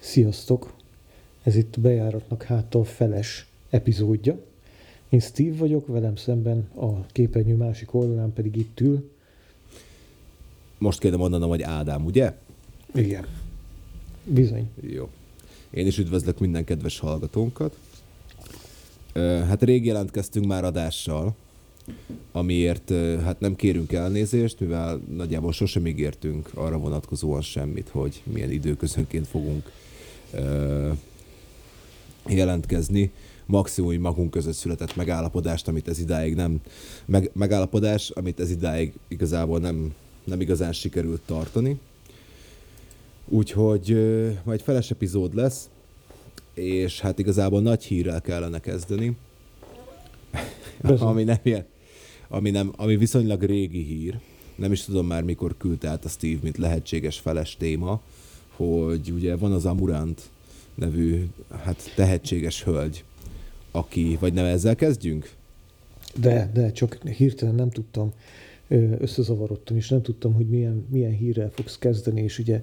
Sziasztok! Ez itt a bejáratnak háttal feles epizódja. Én Steve vagyok, velem szemben a képernyő másik oldalán pedig itt ül. Most kéne mondanom, hogy Ádám, ugye? Igen. Bizony. Jó. Én is üdvözlök minden kedves hallgatónkat. Hát rég jelentkeztünk már adással, amiért hát nem kérünk elnézést, mivel nagyjából sosem ígértünk arra vonatkozóan semmit, hogy milyen időközönként fogunk jelentkezni. Maximum magunk között született megállapodást, amit ez idáig nem, meg, megállapodás, amit ez idáig igazából nem, nem igazán sikerült tartani. Úgyhogy majd feles epizód lesz, és hát igazából nagy hírrel kellene kezdeni. ami nem ilyen, ami, nem, ami viszonylag régi hír. Nem is tudom már, mikor küldte át a Steve, mint lehetséges feles téma, hogy ugye van az Amurant nevű, hát tehetséges hölgy, aki, vagy nem ezzel kezdjünk? De, de, csak hirtelen nem tudtam, összezavarodtam, és nem tudtam, hogy milyen, milyen hírrel fogsz kezdeni, és ugye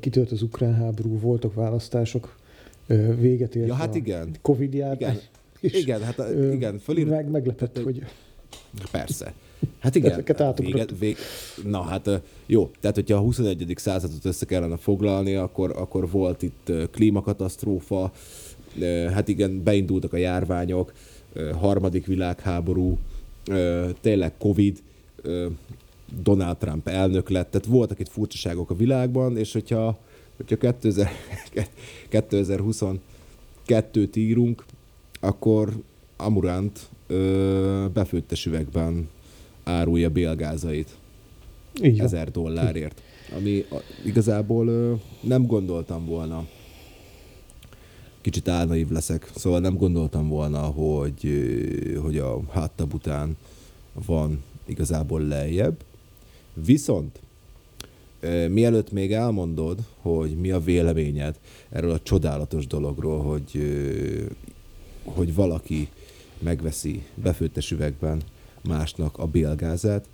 kitört az ukrán háború, voltak választások, véget ért ja, hát igen. Covid jár. Igen. Igen, hát igen, fölír... Meg, meglepett, tehát, hogy... Persze. Hát igen. Ezeket véget, vég... Na hát jó, tehát hogyha a 21. századot össze kellene foglalni, akkor, akkor volt itt klímakatasztrófa, hát igen, beindultak a járványok, harmadik világháború, tényleg Covid, Donald Trump elnök lett, tehát voltak itt furcsaságok a világban, és hogyha, hogyha 2000, 2022-t írunk, akkor Amurant befőttes üvegben árulja bélgázait. Így ezer dollárért. Ami igazából nem gondoltam volna, kicsit álnaív leszek, szóval nem gondoltam volna, hogy, hogy a háttab után van igazából lejjebb. Viszont mielőtt még elmondod, hogy mi a véleményed erről a csodálatos dologról, hogy, hogy valaki megveszi befőttes üvegben másnak a bélgázát,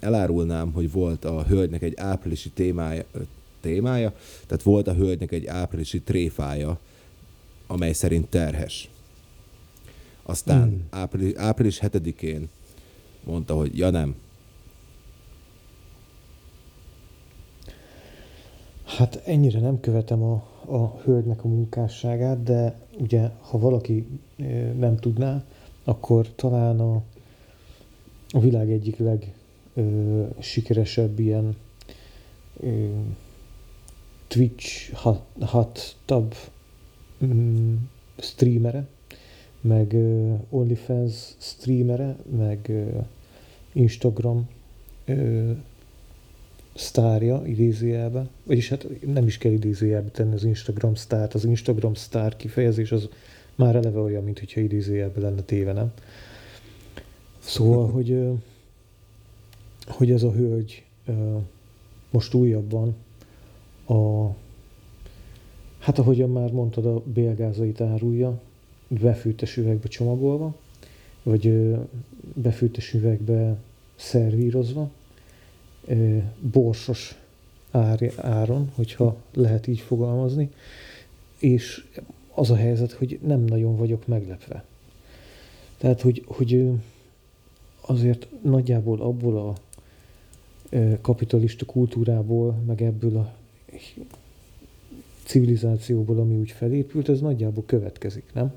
elárulnám, hogy volt a hölgynek egy áprilisi témája, témája, tehát volt a hölgynek egy áprilisi tréfája, amely szerint terhes. Aztán mm. április, április 7-én mondta, hogy ja nem, Hát ennyire nem követem a, a hölgynek a munkásságát, de ugye, ha valaki nem tudná, akkor talán a, a világ egyik leg ö, sikeresebb ilyen ö, Twitch hot, hot mm, streamere, meg ö, OnlyFans streamere, meg ö, Instagram ö, sztárja idézőjelbe, vagyis hát nem is kell idézőjelbe tenni az Instagram sztárt, az Instagram sztár kifejezés az már eleve olyan, mint hogyha idézőjelbe lenne téve, nem? Szóval, hogy, hogy ez a hölgy most újabban a, hát ahogyan már mondtad, a bélgázait árulja, befűtes üvegbe csomagolva, vagy befűtes üvegbe szervírozva, borsos ár, áron, hogyha lehet így fogalmazni, és az a helyzet, hogy nem nagyon vagyok meglepve. Tehát, hogy, hogy azért nagyjából abból a kapitalista kultúrából, meg ebből a civilizációból, ami úgy felépült, ez nagyjából következik, nem?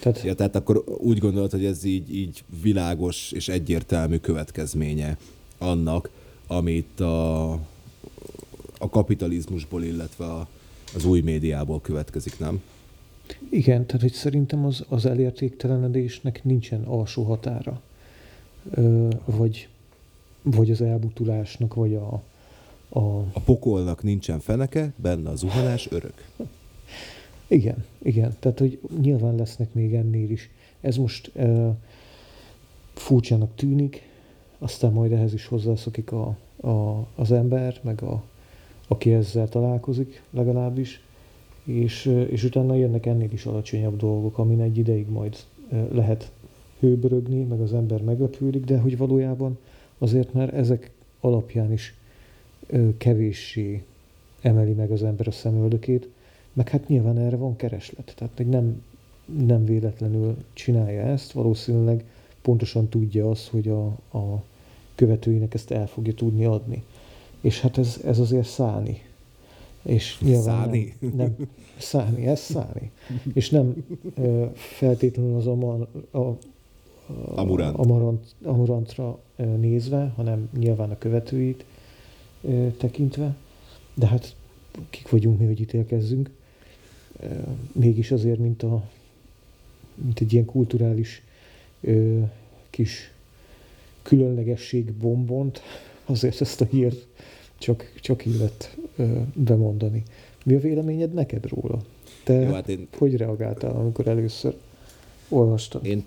Tehát, ja, tehát akkor úgy gondolod, hogy ez így, így világos és egyértelmű következménye annak, amit a, a kapitalizmusból, illetve a, az új médiából következik, nem? Igen, tehát hogy szerintem az, az elértéktelenedésnek nincsen alsó határa. Ö, vagy, vagy az elbutulásnak, vagy a, a... A pokolnak nincsen feneke, benne az zuhanás örök. Igen, igen. Tehát, hogy nyilván lesznek még ennél is. Ez most ö, furcsának tűnik, aztán majd ehhez is hozzászokik a, a, az ember, meg a, aki ezzel találkozik legalábbis, és, és utána jönnek ennél is alacsonyabb dolgok, amin egy ideig majd lehet hőbörögni, meg az ember meglepődik, de hogy valójában azért már ezek alapján is kevéssé emeli meg az ember a szemöldökét, meg hát nyilván erre van kereslet. Tehát még nem, nem véletlenül csinálja ezt, valószínűleg pontosan tudja azt, hogy a, a követőinek ezt el fogja tudni adni. És hát ez, ez azért szállni. És nyilván Szállni? Nem, nem, szállni, ez szállni. És nem ö, feltétlenül az amar, a, a, Amurant. Amarant, Amurantra ö, nézve, hanem nyilván a követőit ö, tekintve. De hát kik vagyunk mi, hogy ítélkezzünk. Ö, Mégis azért, mint, a, mint egy ilyen kulturális ö, kis különlegesség bombont, azért ezt a hírt csak, csak illet bemondani. Mi a véleményed neked róla? Te Jó, hát én, hogy reagáltál, amikor először olvastad? én,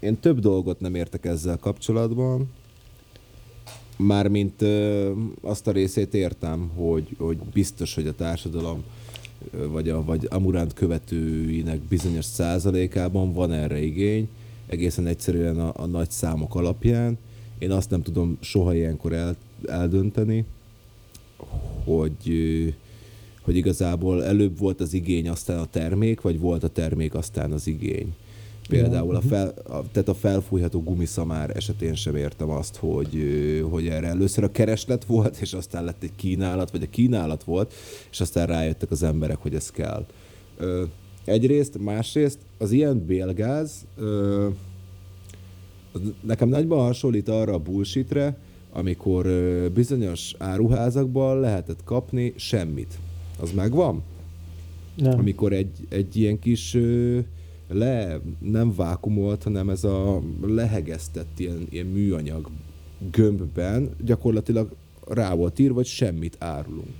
én több dolgot nem értek ezzel kapcsolatban. Mármint ö, azt a részét értem, hogy, hogy biztos, hogy a társadalom vagy, a, vagy Amuránt követőinek bizonyos százalékában van erre igény, egészen egyszerűen a, a nagy számok alapján. Én azt nem tudom soha ilyenkor el, eldönteni, hogy, hogy igazából előbb volt az igény, aztán a termék, vagy volt a termék, aztán az igény. Például a, fel, a, tehát a felfújható gumiszamár esetén sem értem azt, hogy, hogy erre először a kereslet volt, és aztán lett egy kínálat, vagy a kínálat volt, és aztán rájöttek az emberek, hogy ez kell. Ö, egyrészt, másrészt az ilyen bélgáz ö, nekem nagyban hasonlít arra a bullshitre, amikor bizonyos áruházakban lehetett kapni semmit. Az megvan? Nem. amikor egy, egy ilyen kis le, nem vákumolt, hanem ez a lehegeztett ilyen, ilyen műanyag gömbben gyakorlatilag rá volt írva, hogy semmit árulunk.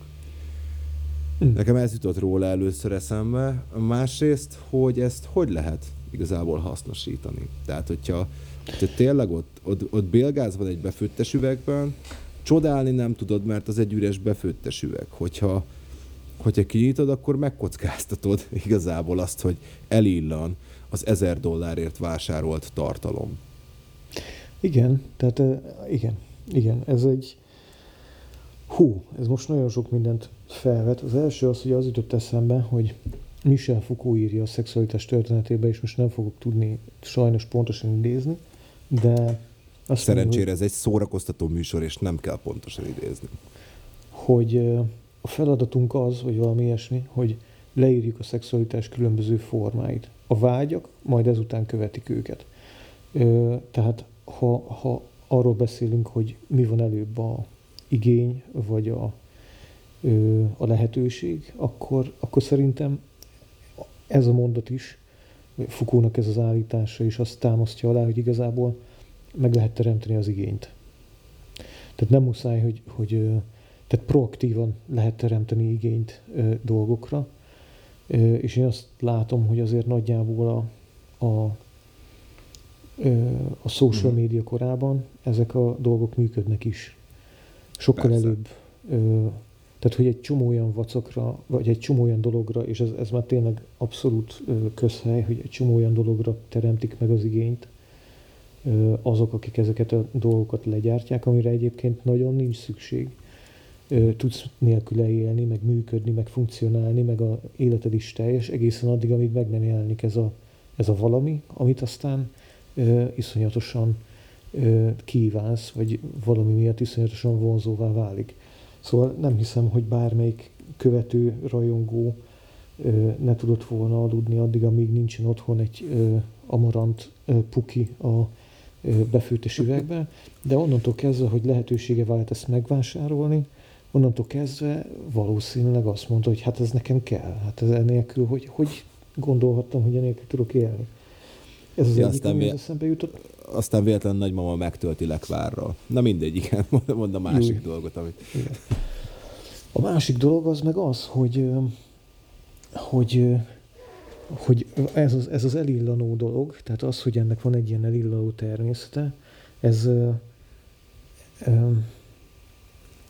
Mm. Nekem ez jutott róla először eszembe. Másrészt, hogy ezt hogy lehet igazából hasznosítani. Tehát, hogyha, hogyha tényleg ott, ott, ott bélgáz van egy befőttes üvegben, csodálni nem tudod, mert az egy üres befőttes üveg. Hogyha, hogyha kinyitod, akkor megkockáztatod igazából azt, hogy elillan az ezer dollárért vásárolt tartalom. Igen, tehát igen, igen, ez egy hú, ez most nagyon sok mindent felvet. Az első az, hogy az jutott eszembe, hogy Michel Foucault írja a szexualitás történetébe, és most nem fogok tudni sajnos pontosan idézni, de azt Szerencsére ez egy szórakoztató műsor, és nem kell pontosan idézni. hogy a feladatunk az, vagy valami ilyesmi, hogy leírjuk a szexualitás különböző formáit. A vágyak majd ezután követik őket. Tehát ha, ha arról beszélünk, hogy mi van előbb a igény, vagy a, a lehetőség, akkor, akkor szerintem ez a mondat is, Fukónak ez az állítása is azt támasztja alá, hogy igazából meg lehet teremteni az igényt. Tehát nem muszáj, hogy, hogy tehát proaktívan lehet teremteni igényt dolgokra, és én azt látom, hogy azért nagyjából a, a, a social Mhm. média korában ezek a dolgok működnek is. Sokkal Persze. előbb. Tehát, hogy egy csomó olyan vacakra, vagy egy csomó olyan dologra, és ez, ez már tényleg abszolút közhely, hogy egy csomó olyan dologra teremtik meg az igényt, azok, akik ezeket a dolgokat legyártják, amire egyébként nagyon nincs szükség. Tudsz nélküle élni, meg működni, meg funkcionálni, meg a életed is teljes, egészen addig, amíg meg nem jelenik ez a, ez a valami, amit aztán iszonyatosan kívánsz, vagy valami miatt iszonyatosan vonzóvá válik. Szóval nem hiszem, hogy bármelyik követő, rajongó ne tudott volna aludni addig, amíg nincsen otthon egy amarant puki a befőttes üvegben, de onnantól kezdve, hogy lehetősége vált ezt megvásárolni, onnantól kezdve valószínűleg azt mondta, hogy hát ez nekem kell, hát ez enélkül, hogy, hogy gondolhattam, hogy enélkül tudok élni. Ez az Ja, egyik, ami eszembe jutott. Aztán véletlen nagymama megtölti lekvárral. Na mindegy, igen, mond- mondd a másik Jó. dolgot, amit... Igen. A másik dolog az meg az, hogy, hogy, hogy ez az, ez az elillanó dolog, tehát az, hogy ennek van egy ilyen elillanó természete, ez,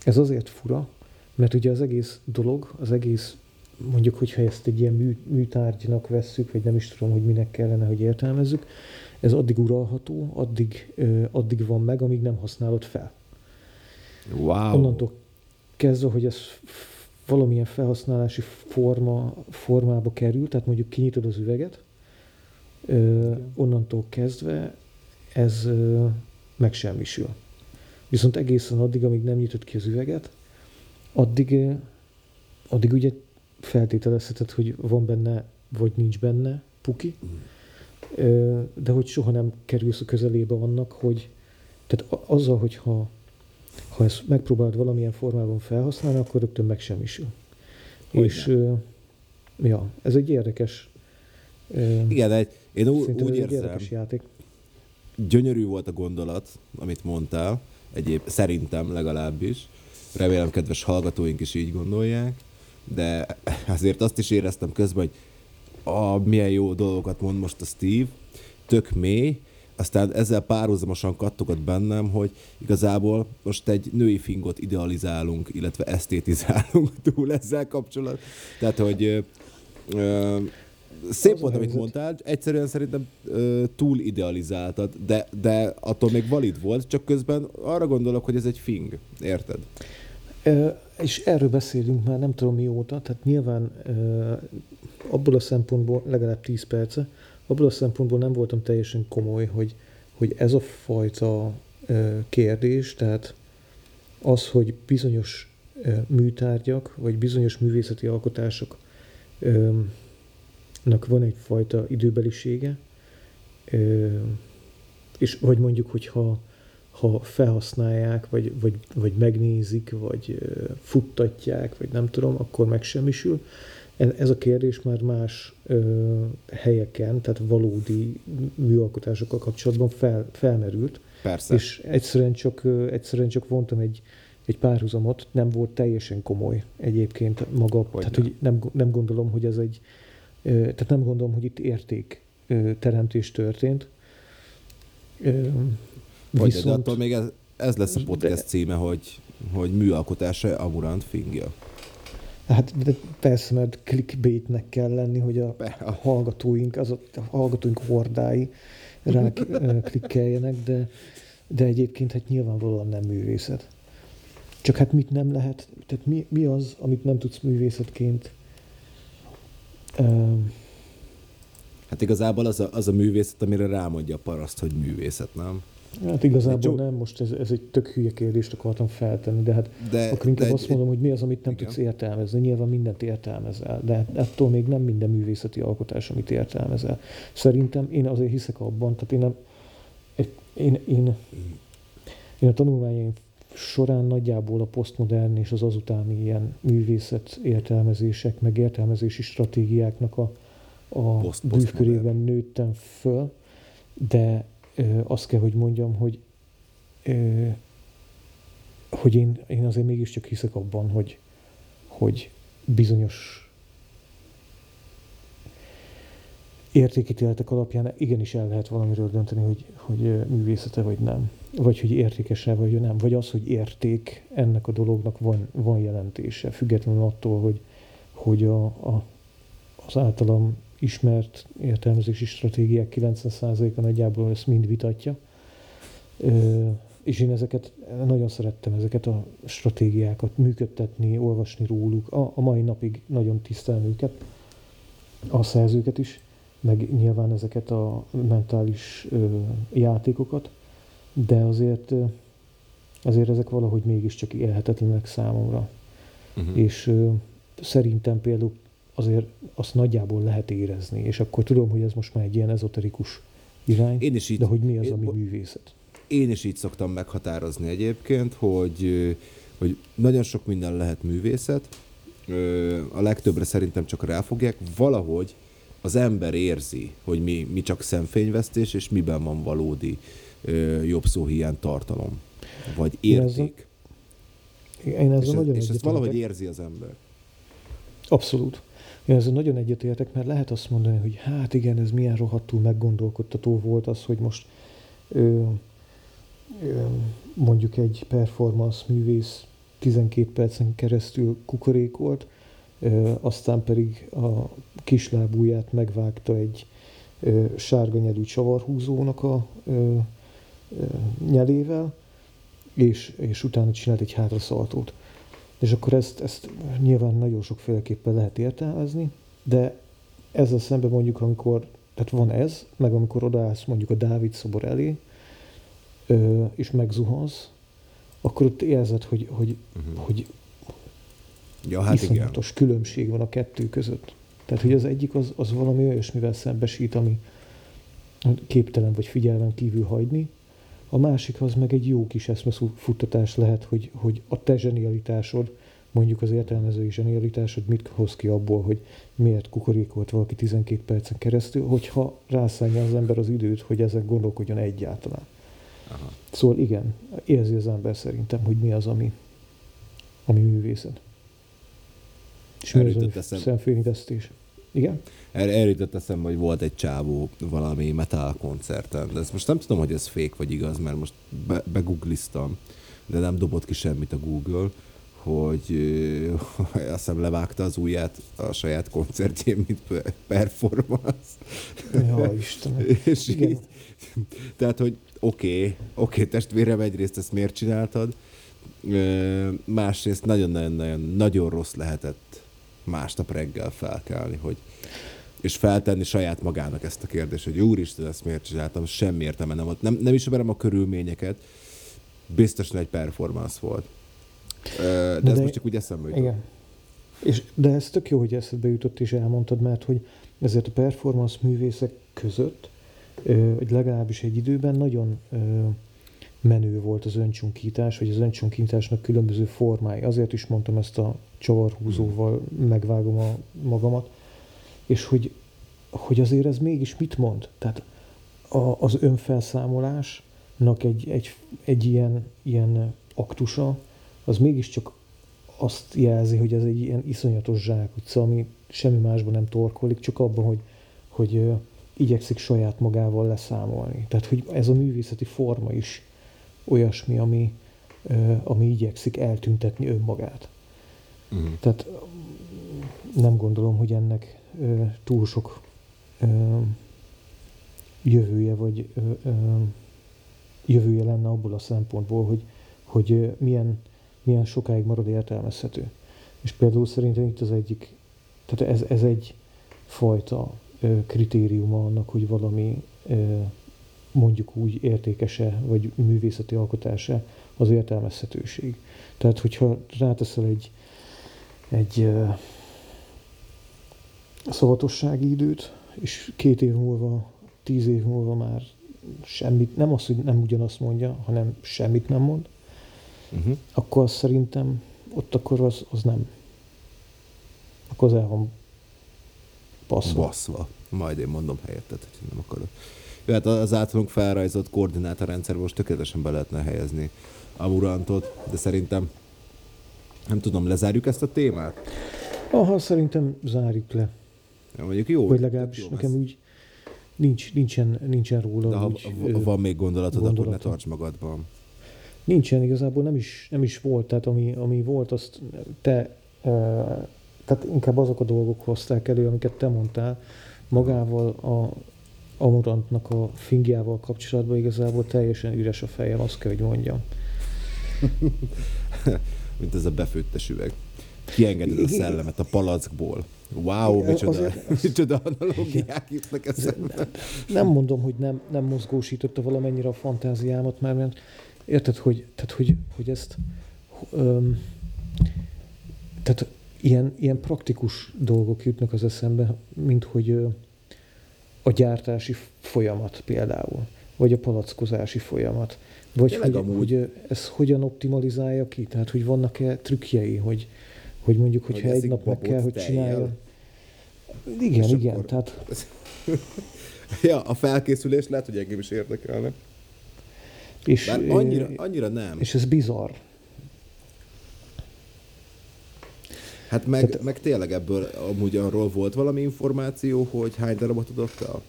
ez azért fura, mert ugye az egész dolog, az egész, mondjuk, hogyha ezt egy ilyen mű, műtárgynak vesszük, vagy nem is tudom, hogy minek kellene, hogy értelmezzük, ez addig uralható, addig, addig van meg, amíg nem használod fel. Wow. Onnantól kezdve, hogy ez valamilyen felhasználási forma, formába kerül, tehát mondjuk kinyitod az üveget, ö, onnantól kezdve ez ö, megsemmisül. Viszont egészen addig, amíg nem nyitod ki az üveget, addig, addig ugye feltételezheted, hogy van benne, vagy nincs benne puki, ö, de hogy soha nem kerülsz a közelébe annak, hogy tehát azzal, hogyha ha ezt megpróbálod valamilyen formában felhasználni, akkor rögtön megsemmisül. Hogyne. És ö, ja, ez egy érdekes, Igen, egy, én ú, úgy érzem, érdekes játék. gyönyörű volt a gondolat, amit mondtál, egyéb, szerintem legalábbis. Remélem, kedves hallgatóink is így gondolják, de azért azt is éreztem közben, hogy a, milyen jó dolgokat mond most a Steve, tök mély, aztán ezzel párhuzamosan kattogott bennem, hogy igazából most egy női fingot idealizálunk, illetve esztétizálunk túl ezzel kapcsolat. Tehát, hogy ö, ö, szép volt, amit mondtál, egyszerűen szerintem ö, túl idealizáltad, de, de attól még valid volt, csak közben arra gondolok, hogy ez egy fing, érted? Ö, És erről beszélünk már nem tudom mióta, tehát nyilván ö, abból a szempontból legalább 10 perce, abból a szempontból nem voltam teljesen komoly, hogy, hogy ez a fajta kérdés, tehát az, hogy bizonyos műtárgyak, vagy bizonyos művészeti alkotások ö, nak van egyfajta időbelisége, ö, és vagy mondjuk, hogyha ha felhasználják, vagy, vagy, vagy megnézik, vagy futtatják, vagy nem tudom, akkor megsemmisül. Ez a kérdés már más ö, helyeken, tehát valódi műalkotásokkal kapcsolatban fel, felmerült, Persze. és egyszerűen csak, ö, egyszerűen csak vontam egy, egy párhuzamot, nem volt teljesen komoly egyébként maga, Hogyne. tehát hogy nem, nem gondolom, hogy ez egy, ö, tehát nem gondolom, hogy itt érték ö, teremtés történt. Ö, Vagy, de attól még ez, ez lesz a podcast De- címe, hogy, hogy műalkotása Amurant fingja. Hát de persze, mert clickbaitnek kell lenni, hogy a hallgatóink, az a, a hallgatóink hordái rá klikkeljenek, de, de egyébként hát nyilvánvalóan nem művészet. Csak hát mit nem lehet, tehát mi, mi az, amit nem tudsz művészetként um, Hát igazából az a, az a művészet, amire rámondja a paraszt, hogy művészet, nem? Hát igazából nem, most ez, ez egy tök hülye kérdést akartam feltenni, de hát De, akkor inkább de azt mondom, hogy mi az, amit nem igen. tudsz értelmezni. Nyilván mindent értelmezel, de attól még nem minden művészeti alkotás, amit értelmezel. Szerintem én azért hiszek abban, tehát én, nem, én, én, én a tanulmányaim során nagyjából a posztmodern és az azutáni ilyen művészet értelmezések, meg értelmezési stratégiáknak a, a bűvkörében nőttem föl, de ö, azt kell, hogy mondjam, hogy hogy én, én azért mégiscsak hiszek abban, hogy, hogy bizonyos értékítéletek alapján igenis el lehet valamiről dönteni, hogy, hogy művészete vagy nem. Vagy hogy értékese vagy nem. Vagy az, hogy érték ennek a dolognak van, van jelentése, függetlenül attól, hogy, hogy a, a, az általam ismert értelmezési stratégiák 90%-a nagyjából ezt mind vitatja. És én ezeket nagyon szerettem, ezeket a stratégiákat működtetni, olvasni róluk. A, a mai napig nagyon tisztelem őket, a szerzőket is, meg nyilván ezeket a mentális ö, játékokat, de azért, azért ezek valahogy mégiscsak élhetetlenek számomra. Uh-huh. És ö, szerintem például azért azt nagyjából lehet érezni, és akkor tudom, hogy ez most már egy ilyen ezoterikus irány, Én is így, de hogy mi az, én- ami művészet. én is így szoktam meghatározni egyébként, hogy, hogy nagyon sok minden lehet művészet, a legtöbbre szerintem csak ráfogják, valahogy az ember érzi, hogy mi, mi csak szemfényvesztés, és miben van valódi jobb szó hiány tartalom, vagy Én ezzel. Én ezzel És, nagyon és ezt valahogy érzi az ember. Abszolút. Én ezzel nagyon egyetértek, mert lehet azt mondani, hogy hát igen, ez milyen rohadtul meggondolkodtató volt az, hogy most ö, ö, mondjuk egy performance művész 12 percen keresztül kukorékolt, ö, aztán pedig a kislábúját megvágta egy ö, sárga nyelű csavarhúzónak a ö, ö, nyelével, és, és utána csinált egy hátraszaltót. És akkor ezt, ezt nyilván nagyon sokféleképpen lehet értelmezni, de ezzel szemben mondjuk, amikor, tehát van ez, meg amikor odaállsz mondjuk a Dávid szobor elé, ö, és megzuhansz, akkor ott érzed, hogy, hogy, uh-huh. hogy ja, hát iszonyatos igen. különbség van a kettő között. Tehát, hogy az egyik az, az valami olyasmivel szembesít, ami képtelen vagy figyelmen kívül hagyni, a másik az meg egy jó kis eszmefuttatás lehet, hogy, hogy a te zsenialitásod, mondjuk az értelmezői zsenialitásod mit hoz ki abból, hogy miért kukorékolt valaki 12 percen keresztül, hogyha rászállja az ember az időt, hogy ezek gondolkodjon egyáltalán. Aha. Szóval igen, érzi az ember szerintem, hogy mi az, ami, ami művészet. És mi az, ami szemfényítesztés. Igen? Erre eljutott eszembe, hogy volt egy csávó valami metal koncerten, de ezt most nem tudom, hogy ez fék vagy igaz, mert most be, begoogliztam, de nem dobott ki semmit a Google, hogy azt hiszem levágta az ujját a saját koncertjén, mint performance. Ja, Istenem. És Igen. így, tehát, hogy oké, okay, oké, okay, testvérem, egyrészt ezt miért csináltad, másrészt nagyon-nagyon nagyon rossz lehetett másnap reggel felkelni, hogy és feltenni saját magának ezt a kérdést, hogy úristen, ezt miért csináltam, semmi értelme nem volt. Nem, nem ismerem a körülményeket, biztosan egy performance volt. De, de ez most csak úgy eszembe jutott. Igen. És, de ez tök jó, hogy eszedbe jutott és elmondtad, mert hogy ezért a performance művészek között, hogy legalábbis egy időben nagyon menő volt az öncsunkítás, vagy az öncsunkításnak különböző formái. Azért is mondtam ezt a csavarhúzóval megvágom a magamat, és hogy, hogy azért ez mégis mit mond? Tehát a, az önfelszámolásnak egy, egy, egy ilyen, ilyen aktusa, az mégiscsak azt jelzi, hogy ez egy ilyen iszonyatos zsákutca, ami semmi másban nem torkolik, csak abban, hogy, hogy uh, igyekszik saját magával leszámolni. Tehát, hogy ez a művészeti forma is olyasmi, ami, uh, ami igyekszik eltüntetni önmagát. Uh-huh. Tehát nem gondolom, hogy ennek túl sok jövője, vagy jövője lenne abból a szempontból, hogy, hogy milyen, milyen sokáig marad értelmezhető. És például szerintem itt az egyik, tehát ez, ez egy fajta kritériuma annak, hogy valami mondjuk úgy értékese, vagy művészeti alkotása az értelmezhetőség. Tehát, hogyha ráteszel egy, egy szavatossági időt, és két év múlva, tíz év múlva már semmit, nem az, hogy nem ugyanazt mondja, hanem semmit nem mond, uh-huh. akkor szerintem ott akkor az, az nem. Akkor az el van baszva. Baszva. Majd én mondom helyettet, hogy nem akarok. Jó, hát az általunk felrajzolt koordinátorrendszerben most tökéletesen be lehetne helyezni a murantot, de szerintem nem tudom, lezárjuk ezt a témát? Aha, szerintem zárjuk le. Ja, mondjuk jó. Vagy legalábbis jó, nekem ez... úgy nincs, nincsen, nincsen róla. De ha úgy, van még gondolatod, gondolata. akkor ne tarts magadban. Nincsen, igazából nem is, nem is volt, tehát ami, ami volt, azt te, e, tehát inkább azok a dolgok hozták elő, amiket te mondtál, magával a Amurantnak a fingjával kapcsolatban igazából teljesen üres a fejem, azt kell, hogy mondjam. Mint ez a befőttes üveg. Kiengeded a szellemet a palackból. Wow, micsoda, azért, micsoda analógiák jutnak eszembe. Nem mondom, hogy nem, nem mozgósította valamennyire a fantáziámat, már mert érted, hogy, tehát, hogy, hogy ezt öm, tehát ilyen, ilyen praktikus dolgok jutnak az eszembe, mint hogy ö, a gyártási folyamat például, vagy a palackozási folyamat, vagy hogy, hogy ez hogyan optimalizálja ki, tehát hogy vannak-e trükkjei, hogy, hogy mondjuk, hogyha hogy egy nap meg kell, hogy csinálja. Igen, és igen, akkor... tehát... ja, a felkészülés lehet, hogy engem is érdekelne. És, Bár annyira, annyira nem. És ez bizarr. Hát meg, Tehát, meg tényleg ebből amúgy arról volt valami információ, hogy hány darabot adott el?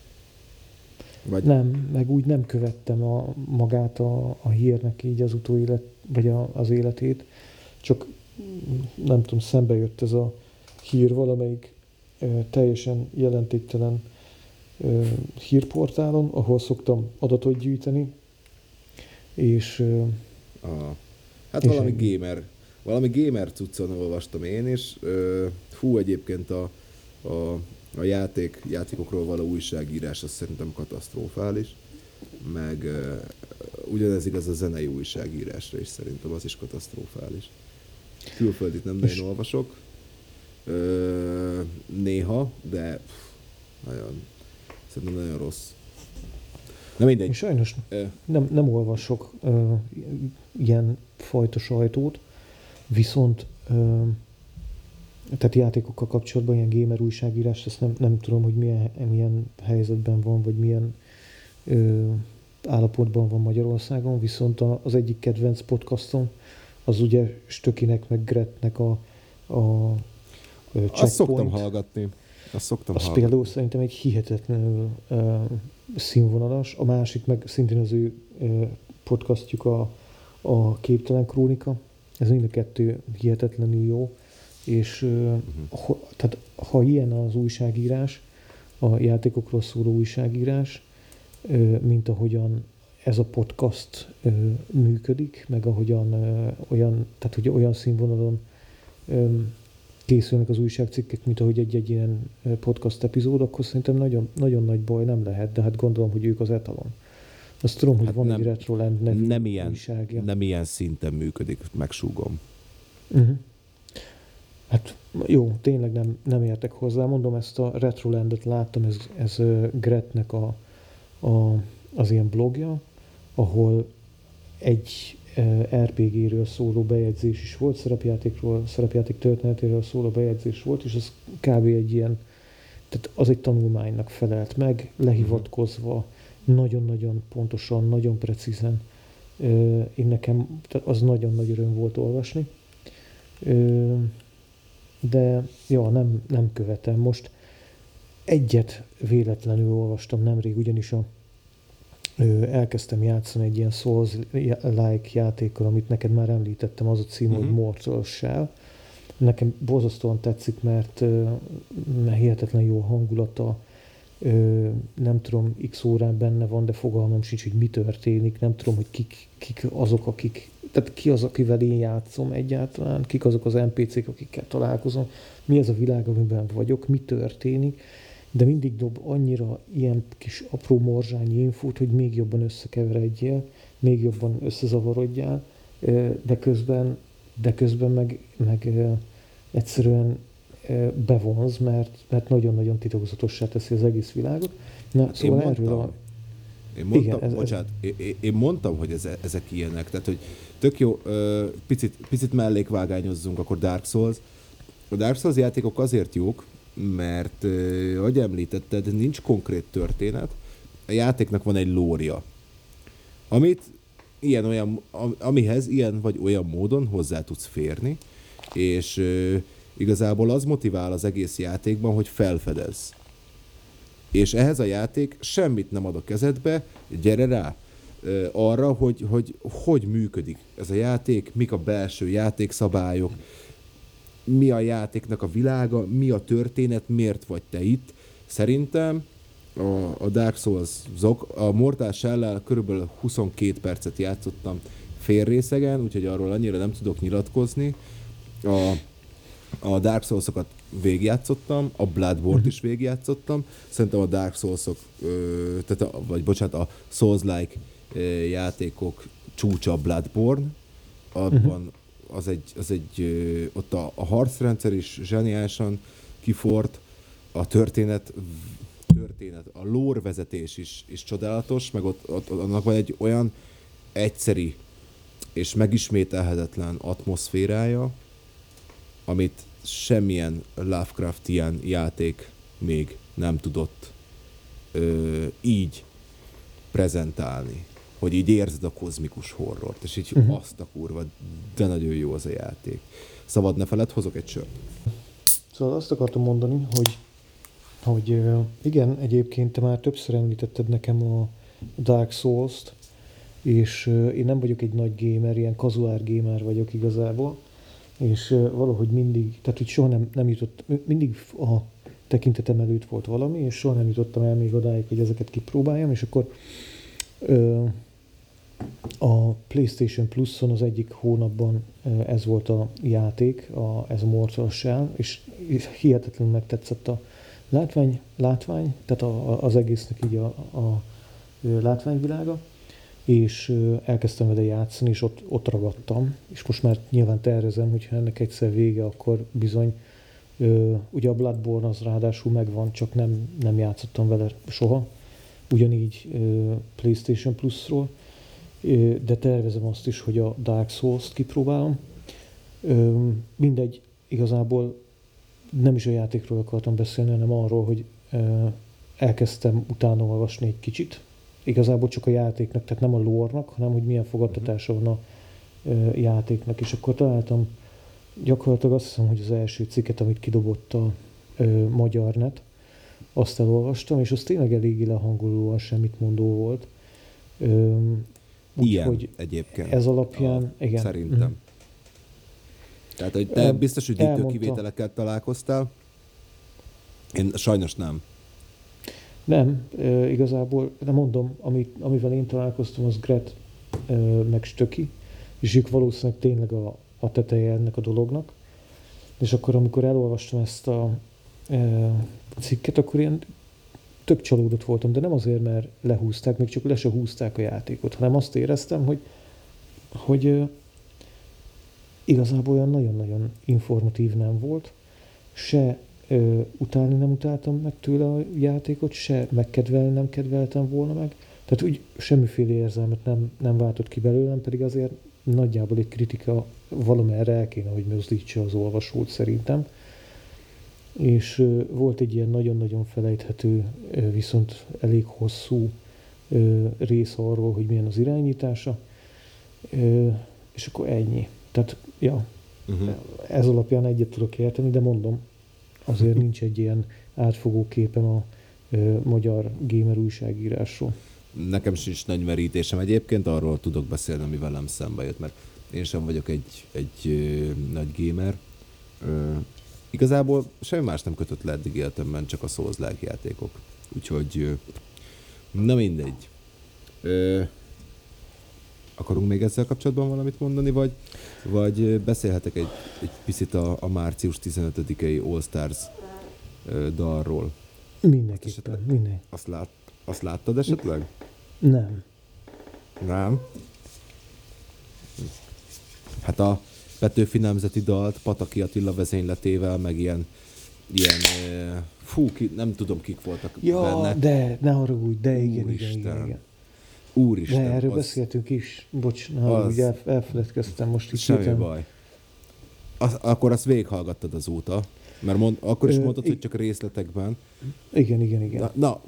Vagy... Nem, meg úgy nem követtem a, magát a, a hírnek így az utóélet, vagy a, az életét, csak nem tudom, szembe jött ez a hír valamelyik teljesen jelentéktelen hírportálon, ahol szoktam adatot gyűjteni, és... Aha. Hát és valami gamer valami gamer cuccon olvastam én. Ö, hú, egyébként a, a, a játék, játékokról való újságírás az szerintem katasztrofális, meg ugyanez igaz a zenei újságírásra is szerintem, az is katasztrofális. Külföldit nem nagyon olvasok, ö, néha, de pff, nagyon, szerintem nagyon rossz. Na mindegy. Sajnos nem, nem olvasok ö, ilyen fajta sajtót, viszont ö, tehát játékokkal kapcsolatban ilyen gamer újságírás, ezt nem, nem tudom, hogy milyen, milyen helyzetben van, vagy milyen ö, állapotban van Magyarországon, viszont a, az egyik kedvenc podcastom, az ugye Stökinek, meg Gretnek a, a Checkpoint. Azt szoktam hallgatni. Azt szoktam az hallgatni. például szerintem egy hihetetlenül uh, színvonalas. A másik meg szintén az ő uh, podcastjuk a, a Képtelen Krónika. Ez mind a kettő hihetetlenül jó. És uh, uh-huh. ha, tehát, ha ilyen az újságírás, a játékokról szóló újságírás, uh, mint ahogyan ez a podcast ö, működik, meg ahogyan ö, olyan, tehát hogy olyan színvonalon ö, készülnek az újságcikkek, mint ahogy egy-egy ilyen podcast epizód, akkor szerintem nagyon, nagyon nagy baj nem lehet, de hát gondolom, hogy ők az etalon. Azt tudom, hogy hát van nem, egy Retroland nevű nem ilyen, újságja. Nem ilyen szinten működik, megsúgom. Uh-huh. Hát jó, tényleg nem, nem értek hozzá. Mondom, ezt a Retrolandet láttam, ez, ez Gretnek a, a, az ilyen blogja, ahol egy RPG-ről szóló bejegyzés is volt, szerepjátékról, szerepjáték történetéről szóló bejegyzés volt, és az kb. egy ilyen, tehát az egy tanulmánynak felelt meg, lehivatkozva, nagyon-nagyon pontosan, nagyon precízen. Én nekem az nagyon nagy öröm volt olvasni. De ja, nem, nem követem. Most egyet véletlenül olvastam nemrég, ugyanis a elkezdtem játszani egy ilyen Souls-like játékkal, amit neked már említettem, az a cím, uh-huh. hogy mhm. Mortal Shell. Nekem borzasztóan tetszik, mert, hihetetlen jó a hangulata, nem tudom, x órán benne van, de fogalmam sincs, hogy mi történik, nem tudom, hogy kik, kik azok, akik, tehát ki az, akivel én játszom egyáltalán, kik azok az NPC-k, akikkel találkozom, mi az a világ, amiben vagyok, mi történik, de mindig dob annyira ilyen kis apró morzsányi infót, hogy még jobban összekeveredjél, még jobban összezavarodjál, de közben, de közben meg, meg egyszerűen bevonz, mert, mert nagyon-nagyon titokzatossá teszi az egész világot. Na, szóval én erről a... Én mondtam, igen, ez, bocsánat, ez... Én, én mondtam, hogy ez, ezek ilyenek, tehát hogy tök jó, picit, picit mellékvágányozzunk, akkor Dark Souls. A Dark Souls játékok azért jók, mert, ahogy említetted, nincs konkrét történet, a játéknak van egy lória, amit ilyen olyan, amihez ilyen vagy olyan módon hozzá tudsz férni, és igazából az motivál az egész játékban, hogy felfedez. És ehhez a játék semmit nem ad a kezedbe, gyere rá arra, hogy, hogy hogy működik ez a játék, mik a belső játékszabályok, mi a játéknak a világa, mi a történet, miért vagy te itt. Szerintem a, a Dark Souls a Mortal shell körülbelül 22 percet játszottam fél részegen, úgyhogy arról annyira nem tudok nyilatkozni. A, a Dark Souls-okat végigjátszottam, a Bloodborne-t uh-huh. is végigjátszottam. Szerintem a Dark Souls-ok, ö, tehát a, vagy bocsánat, a Souls-like ö, játékok csúcsa a Bloodborne. Abban uh-huh az egy, az egy ott a, a harcrendszer is zseniálisan kifort, a történet, történet, a lore vezetés is, is csodálatos, meg ott, ott, annak van egy olyan egyszeri és megismételhetetlen atmoszférája, amit semmilyen Lovecraftian játék még nem tudott ö, így prezentálni hogy így érzed a kozmikus horrort, és így uh-huh. azt a kurva, de nagyon jó az a játék. Szabad ne feled, hozok egy sört. Szóval azt akartam mondani, hogy, hogy igen, egyébként te már többször említetted nekem a Dark Souls-t, és én nem vagyok egy nagy gamer, ilyen kazuár gamer vagyok igazából, és valahogy mindig, tehát hogy soha nem, nem jutott, mindig a tekintetem előtt volt valami, és soha nem jutottam el még odáig, hogy ezeket kipróbáljam, és akkor ö, A PlayStation Plus-on az egyik hónapban ez volt a játék, a, ez a Mortal Shell, és hihetetlenül megtetszett a látvány, látvány tehát a, az egésznek így a, a látványvilága, és elkezdtem vele játszani, és ott, ott ragadtam, és most már nyilván tervezem, hogyha ennek egyszer vége, akkor bizony, ugye a Bloodborne az ráadásul megvan, csak nem, nem játszottam vele soha, ugyanígy PlayStation Plus-ról, de tervezem azt is, hogy a Dark Souls-t kipróbálom. Mindegy, igazából nem is a játékról akartam beszélni, hanem arról, hogy elkezdtem utána olvasni egy kicsit. Igazából csak a játéknak, tehát nem a lore hanem hogy milyen fogadtatása van a játéknak. És akkor találtam gyakorlatilag azt hiszem, hogy az első cikket, amit kidobott a magyar net, azt elolvastam, és az tényleg eléggé lehangolóan semmit mondó volt. Ilyen hogy egyébként. Ez alapján, a, igen. Szerintem. Mm. Tehát, hogy te biztos, hogy dítő kivételekkel találkoztál. Én sajnos nem. Nem, e, igazából, de mondom, amit, amivel én találkoztam, az Gret e, meg Stöki, és ők valószínűleg tényleg a, a teteje ennek a dolognak. És akkor, amikor elolvastam ezt a e, cikket, akkor én tök csalódott voltam, de nem azért, mert lehúzták, még csak le se húzták a játékot, hanem azt éreztem, hogy, hogy igazából olyan nagyon-nagyon informatív nem volt, se ö, utálni nem utáltam meg tőle a játékot, se megkedvelni nem kedveltem volna meg, tehát úgy semmiféle érzelmet nem, nem váltott ki belőlem, pedig azért nagyjából egy kritika valamerre el kéne, hogy mozdítsa az olvasót szerintem és volt egy ilyen nagyon-nagyon felejthető, viszont elég hosszú rész arról, hogy milyen az irányítása, és akkor ennyi. Tehát, ja, uh-huh. ez alapján egyet tudok érteni, de mondom, azért nincs egy ilyen átfogó képen a magyar gamer újságírásról. Nekem sincs nagy merítésem egyébként, arról tudok beszélni, ami velem szembe jött, mert én sem vagyok egy, egy nagy gamer, Igazából semmi más nem kötött le eddig életemben, csak a souls játékok. Úgyhogy, na mindegy. Ö, akarunk még ezzel kapcsolatban valamit mondani, vagy, vagy beszélhetek egy, egy picit a, a március 15-i All Stars ö, dalról? Mindenképpen, minden. Azt, lát, azt láttad esetleg? Nem. Nem? Hát a, Petőfi Nemzeti Dalt Pataki Attila vezényletével, meg ilyen, ilyen fú, ki, nem tudom kik voltak ja, benne. de, ne haragudj, de igen, Úristen. igen, igen, igen. Úristen. De erről az, beszéltünk is, bocs, ne haragudj, el, elfeledkeztem most itt. Semmi héten. baj. Az, akkor azt végighallgattad azóta, mert mond, akkor is mondtad, Ö, hogy csak részletekben. Igen, igen, igen. Na, na,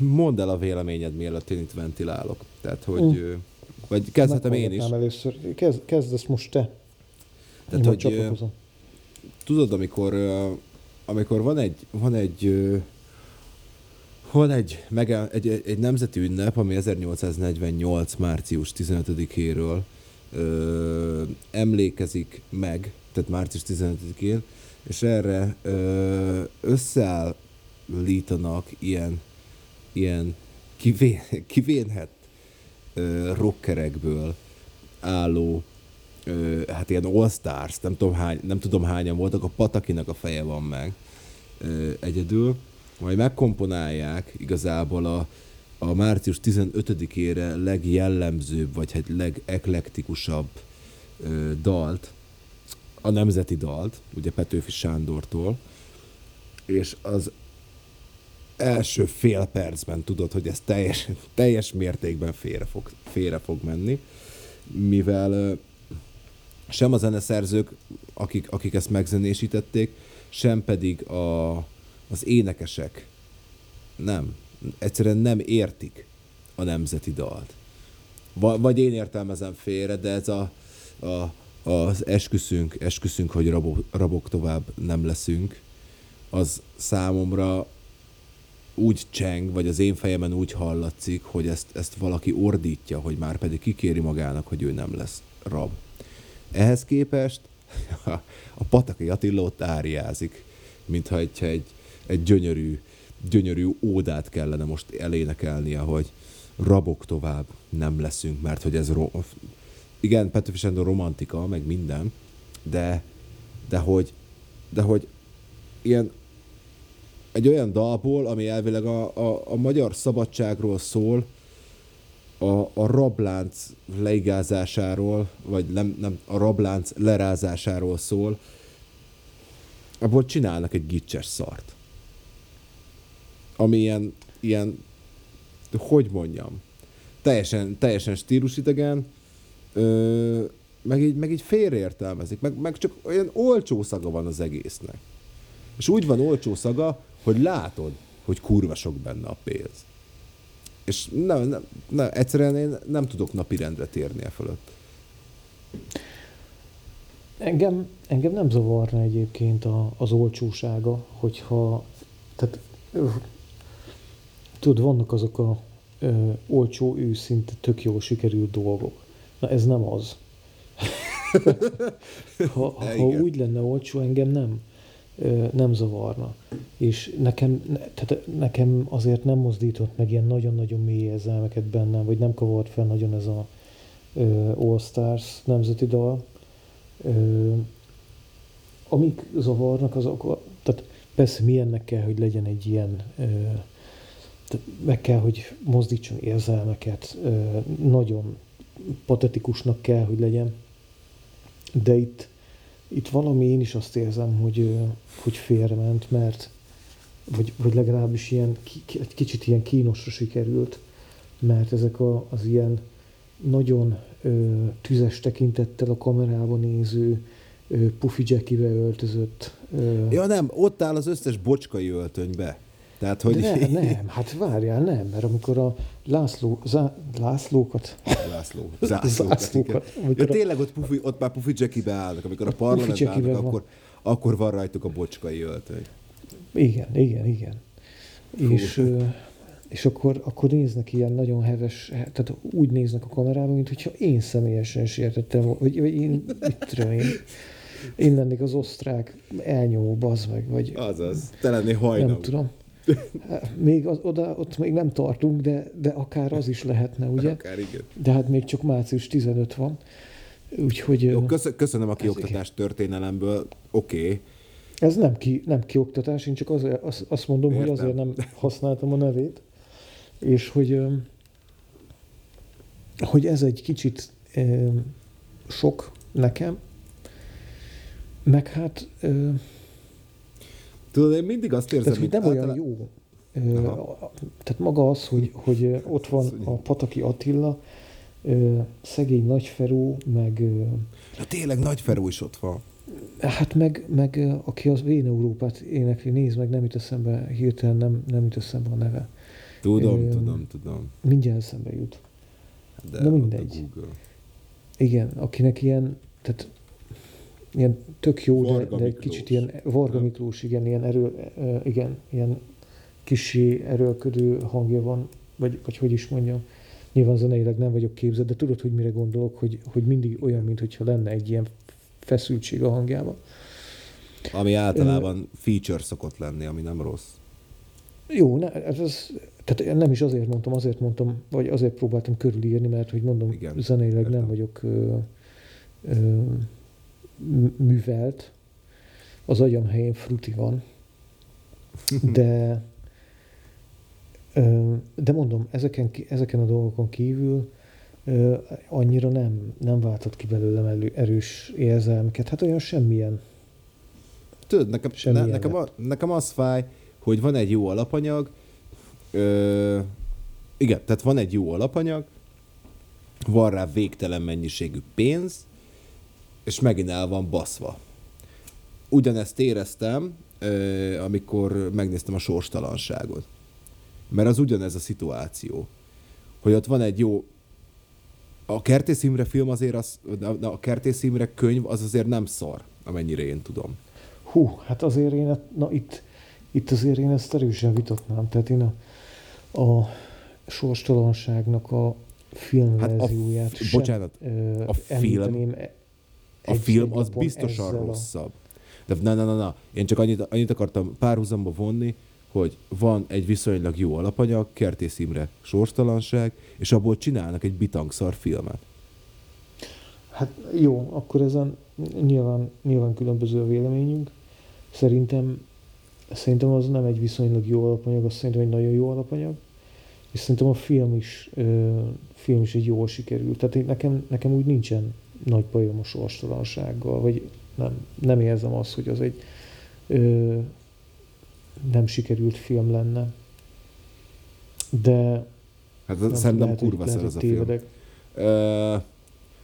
mondd el a véleményed, mielőtt én itt ventilálok. Tehát, hogy... Mm. Vagy kezdhetem én is. először. Kezd, kezd ezt most te. Tehát, hogy, tudod, amikor, amikor van egy, van egy van egy, meg egy, egy nemzeti ünnep, ami 1848. március 15-éről ö, emlékezik meg, tehát március 15-én, és erre ö, összeállítanak ilyen, ilyen kivén, kivénhet ö, rockerekből álló ö, hát ilyen All Stars, nem tudom, hány, nem tudom hányan voltak, a Patakinak a feje van meg ö, egyedül, majd megkomponálják igazából a, a március 15-ére legjellemzőbb, vagy hát legeklektikusabb ö, dalt, a nemzeti dalt, ugye Petőfi Sándortól, és az első fél percben tudod, hogy ez teljes, teljes mértékben félre fog, félre fog menni, mivel sem a zeneszerzők, akik, akik ezt megzenésítették, sem pedig a, az énekesek nem, egyszerűen nem értik a nemzeti dalt. Vagy én értelmezem félre, de ez a, a, az esküszünk, esküszünk, hogy rabok, rabok tovább nem leszünk, az számomra úgy cseng, vagy az én fejemen úgy hallatszik, hogy ezt, ezt valaki ordítja, hogy már pedig kikéri magának, hogy ő nem lesz rab. Ehhez képest a Pataki Attila ott áriázik, mintha egy, egy, egy gyönyörű, gyönyörű ódát kellene most elénekelnie, hogy, rabok tovább nem leszünk, mert hogy ez ro- igen, Petőfi Sándor romantika, meg minden, de, de hogy, de hogy ilyen egy olyan dalból, ami elvileg a, a, a magyar szabadságról szól, a, a rablánc leigázásáról, vagy nem, nem, a rablánc lerázásáról szól, abból csinálnak egy gicses szart. Ami ilyen, ilyen hogy mondjam, teljesen, teljesen stílusidegen, ö, meg így, meg így félreértelmezik, meg, meg csak olyan olcsó szaga van az egésznek. És úgy van olcsó szaga, hogy látod, hogy kurva sok benne a pénz. És nem, nem, nem, egyszerűen én nem tudok napirendre térni e fölött. Engem, engem nem zavarna egyébként a, az olcsósága, hogyha, tehát tudod, vannak azok a ö, olcsó, őszinte, tök jól sikerült dolgok. Na ez nem az. ha, ha úgy lenne olcsó, engem nem, nem zavarna. És nekem, tehát nekem azért nem mozdított meg ilyen nagyon-nagyon mély érzelmeket bennem, vagy nem kavart fel nagyon ez a All Stars nemzeti dal. Amik zavarnak, azok, tehát persze milyennek kell, hogy legyen egy ilyen meg kell, hogy mozdítson érzelmeket, nagyon patetikusnak kell, hogy legyen. De itt, itt valami én is azt érzem, hogy, hogy félrement, mert vagy, vagy legalábbis ilyen, egy kicsit ilyen kínosra sikerült, mert ezek a, az ilyen nagyon ö, tüzes tekintettel a kamerába néző, ö, pufi öltözött. Ö, ja nem, ott áll az összes bocskai öltönybe. Tehát, hogy... De nem, nem, hát várjál, nem, mert amikor a László, zá, Lászlókat... László, zászlókat. zászlókat ja, tényleg ott, pufi, ott már Pufi Jackie beállnak, amikor a parlamentben állnak, van. akkor, akkor van rajtuk a bocskai öltöny. Igen, igen, igen. Fú. És, és akkor, akkor néznek ilyen nagyon heves, tehát úgy néznek a kamerába, mint hogyha én személyesen sértettem, vagy, vagy én, mit tudom én, én lennék az osztrák elnyomó, bazd meg, vagy... Azaz, te lennél hajnal. Nem tudom. Még az, oda, ott még nem tartunk, de, de akár az is lehetne, ugye? Akár igen. De hát még csak március 15 van. Úgyhogy... Jó, köszönöm a kioktatás történelemből. Oké. Okay. Ez nem, ki, nem kioktatás, én csak azért, azt, azt mondom, Értem. hogy azért nem használtam a nevét. És hogy, hogy ez egy kicsit sok nekem, meg hát Tudod, én mindig azt érzem, mint nem általán... olyan jó. Aha. Tehát maga az, hogy, hogy ott van a Pataki Attila, szegény Nagyferó, meg... Na tényleg Nagyferó is ott van. Hát meg, meg aki az Vén Európát énekli, nézd meg, nem jut eszembe, hirtelen nem, nem jut eszembe a neve. Tudom, é, tudom, tudom. Mindjárt eszembe jut. De Na mindegy. Igen, akinek ilyen, tehát ilyen tök jó, de, de egy kicsit ilyen Varga Miklós, igen, ilyen erő, igen, ilyen kisi erőlködő hangja van, vagy, vagy hogy is mondjam. Nyilván zeneileg nem vagyok képzett, de tudod, hogy mire gondolok, hogy, hogy mindig olyan, mintha lenne egy ilyen feszültség a hangjában. Ami általában uh, feature szokott lenni, ami nem rossz. Jó, ne, ez, ez, tehát nem is azért mondtam, azért mondtam, vagy azért próbáltam körülírni, mert hogy mondom, Igen, zeneileg értem. nem vagyok ö, ö, művelt, az agyam helyén fruti van, de de mondom, ezeken, ezeken a dolgokon kívül annyira nem, nem váltott ki belőlem elő, erős érzelmeket. Hát olyan semmilyen. Tudod, nekem, semmilyen ne, nekem, a, nekem az fáj, hogy van egy jó alapanyag, ö, igen, tehát van egy jó alapanyag, van rá végtelen mennyiségű pénz, és megint el van baszva. Ugyanezt éreztem, amikor megnéztem a sorstalanságot. Mert az ugyanez a szituáció. Hogy ott van egy jó... A Kertész Imre film azért, az, a Kertész Imre könyv az azért nem szar, amennyire én tudom. Hú, hát azért én, na itt, itt azért én ezt erősen vitatnám. Tehát én a, a sorstalanságnak a filmverzióját hát a, bocsánat, a film, a film az biztosan rosszabb. De na, na, na, na, én csak annyit, annyit akartam párhuzamba vonni, hogy van egy viszonylag jó alapanyag, Kertész Imre sorstalanság, és abból csinálnak egy bitangszar filmet. Hát jó, akkor ezen nyilván, nyilván különböző a véleményünk. Szerintem, szerintem az nem egy viszonylag jó alapanyag, az szerintem egy nagyon jó alapanyag. És szerintem a film is, ö, film is egy jól sikerült. Tehát én, nekem, nekem úgy nincsen nagy bajom a sorstalansággal, vagy nem, nem érzem azt, hogy az egy ö, nem sikerült film lenne. De Hát nem szerintem lehet, kurva lehet, az a hogy film. tévedek. Ö,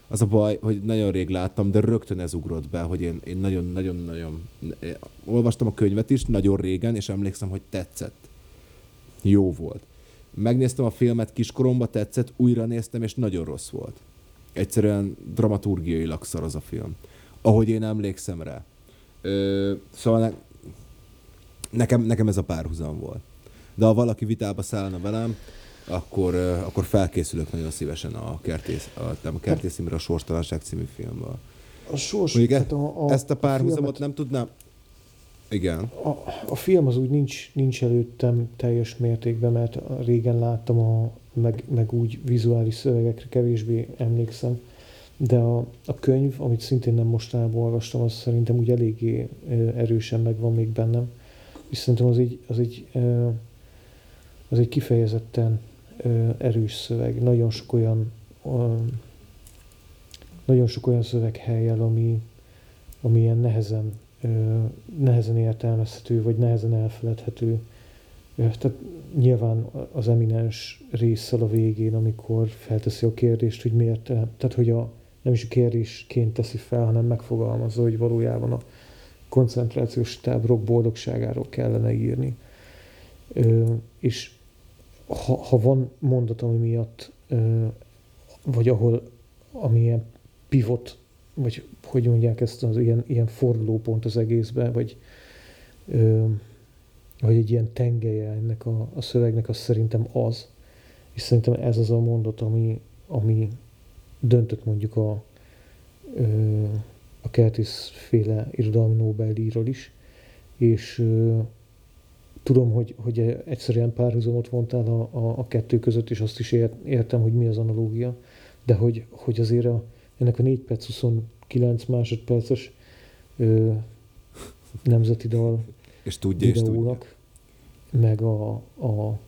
az a baj, hogy nagyon rég láttam, de rögtön ez ugrott be, hogy én, én nagyon-nagyon-nagyon... Olvastam a könyvet is, nagyon régen, és emlékszem, hogy tetszett. Jó volt. Megnéztem a filmet, kiskoromba tetszett, újra néztem, és nagyon rossz volt. Egyszerűen dramaturgiailag szar az a film. Ahogy én emlékszem rá. Ö, szóval ne, nekem, nekem ez a párhuzam volt. De ha valaki vitába szállna velem, akkor, akkor felkészülök nagyon szívesen a Kertész, a, nem a Kertész Imre, a Sorstalanság című filmből. A sors, Mondjuk tehát a, a, Ezt a párhuzamot nem tudnám... Igen. A, a film az úgy nincs, nincs előttem teljes mértékben, mert régen láttam, a, meg, meg úgy vizuális szövegekre kevésbé emlékszem. De a, a könyv, amit szintén nem mostanában olvastam, az szerintem úgy eléggé erősen megvan még bennem. És szerintem az egy, az egy, az egy kifejezetten erős szöveg. Nagyon sok olyan nagyon sok olyan szöveg helyel, ami, ami ilyen nehezen nehezen értelmezhető, vagy nehezen elfeledhető. Tehát nyilván az eminens résszel a végén, amikor felteszi a kérdést, hogy miért, tehát hogy a, nem is a kérdésként teszi fel, hanem megfogalmazza, hogy valójában a koncentrációs táborok boldogságáról kellene írni. Ö, és ha, ha van mondat, ami miatt, ö, vagy ahol, ami ilyen pivot, vagy hogy mondják ezt, az ilyen, ilyen fordulópont az egészben, vagy, ö, vagy egy ilyen tengelye ennek a, a szövegnek, az szerintem az. És szerintem ez az a mondat, ami, ami döntött mondjuk a, a Curtis féle irodalmi Nobel-díjról is, és tudom, hogy, hogy egyszerűen párhuzamot vontál a, a, a kettő között, és azt is ért, értem, hogy mi az analógia, de hogy, hogy azért a, ennek a 4 perc 29 másodperces ö, nemzeti dal És tudja, és tudja. meg a, a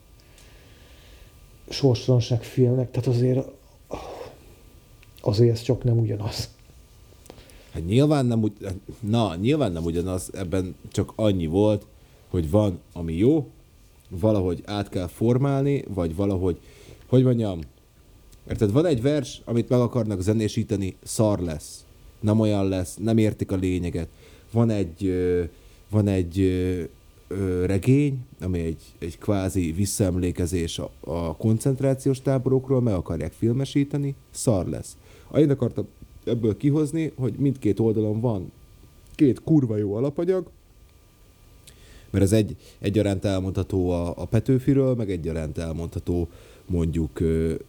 sorstalanság filmnek, tehát azért azért ez csak nem ugyanaz. Hát nyilván nem, ugy, na, nyilván nem ugyanaz, ebben csak annyi volt, hogy van, ami jó, valahogy át kell formálni, vagy valahogy, hogy mondjam, érted, van egy vers, amit meg akarnak zenésíteni, szar lesz, nem olyan lesz, nem értik a lényeget. Van egy, ö, van egy regény, ami egy, egy kvázi visszaemlékezés a, a koncentrációs táborokról, meg akarják filmesíteni, szar lesz. Én akartam ebből kihozni, hogy mindkét oldalon van két kurva jó alapanyag, mert ez egy, egyaránt elmondható a, a Petőfiről, meg egyaránt elmondható mondjuk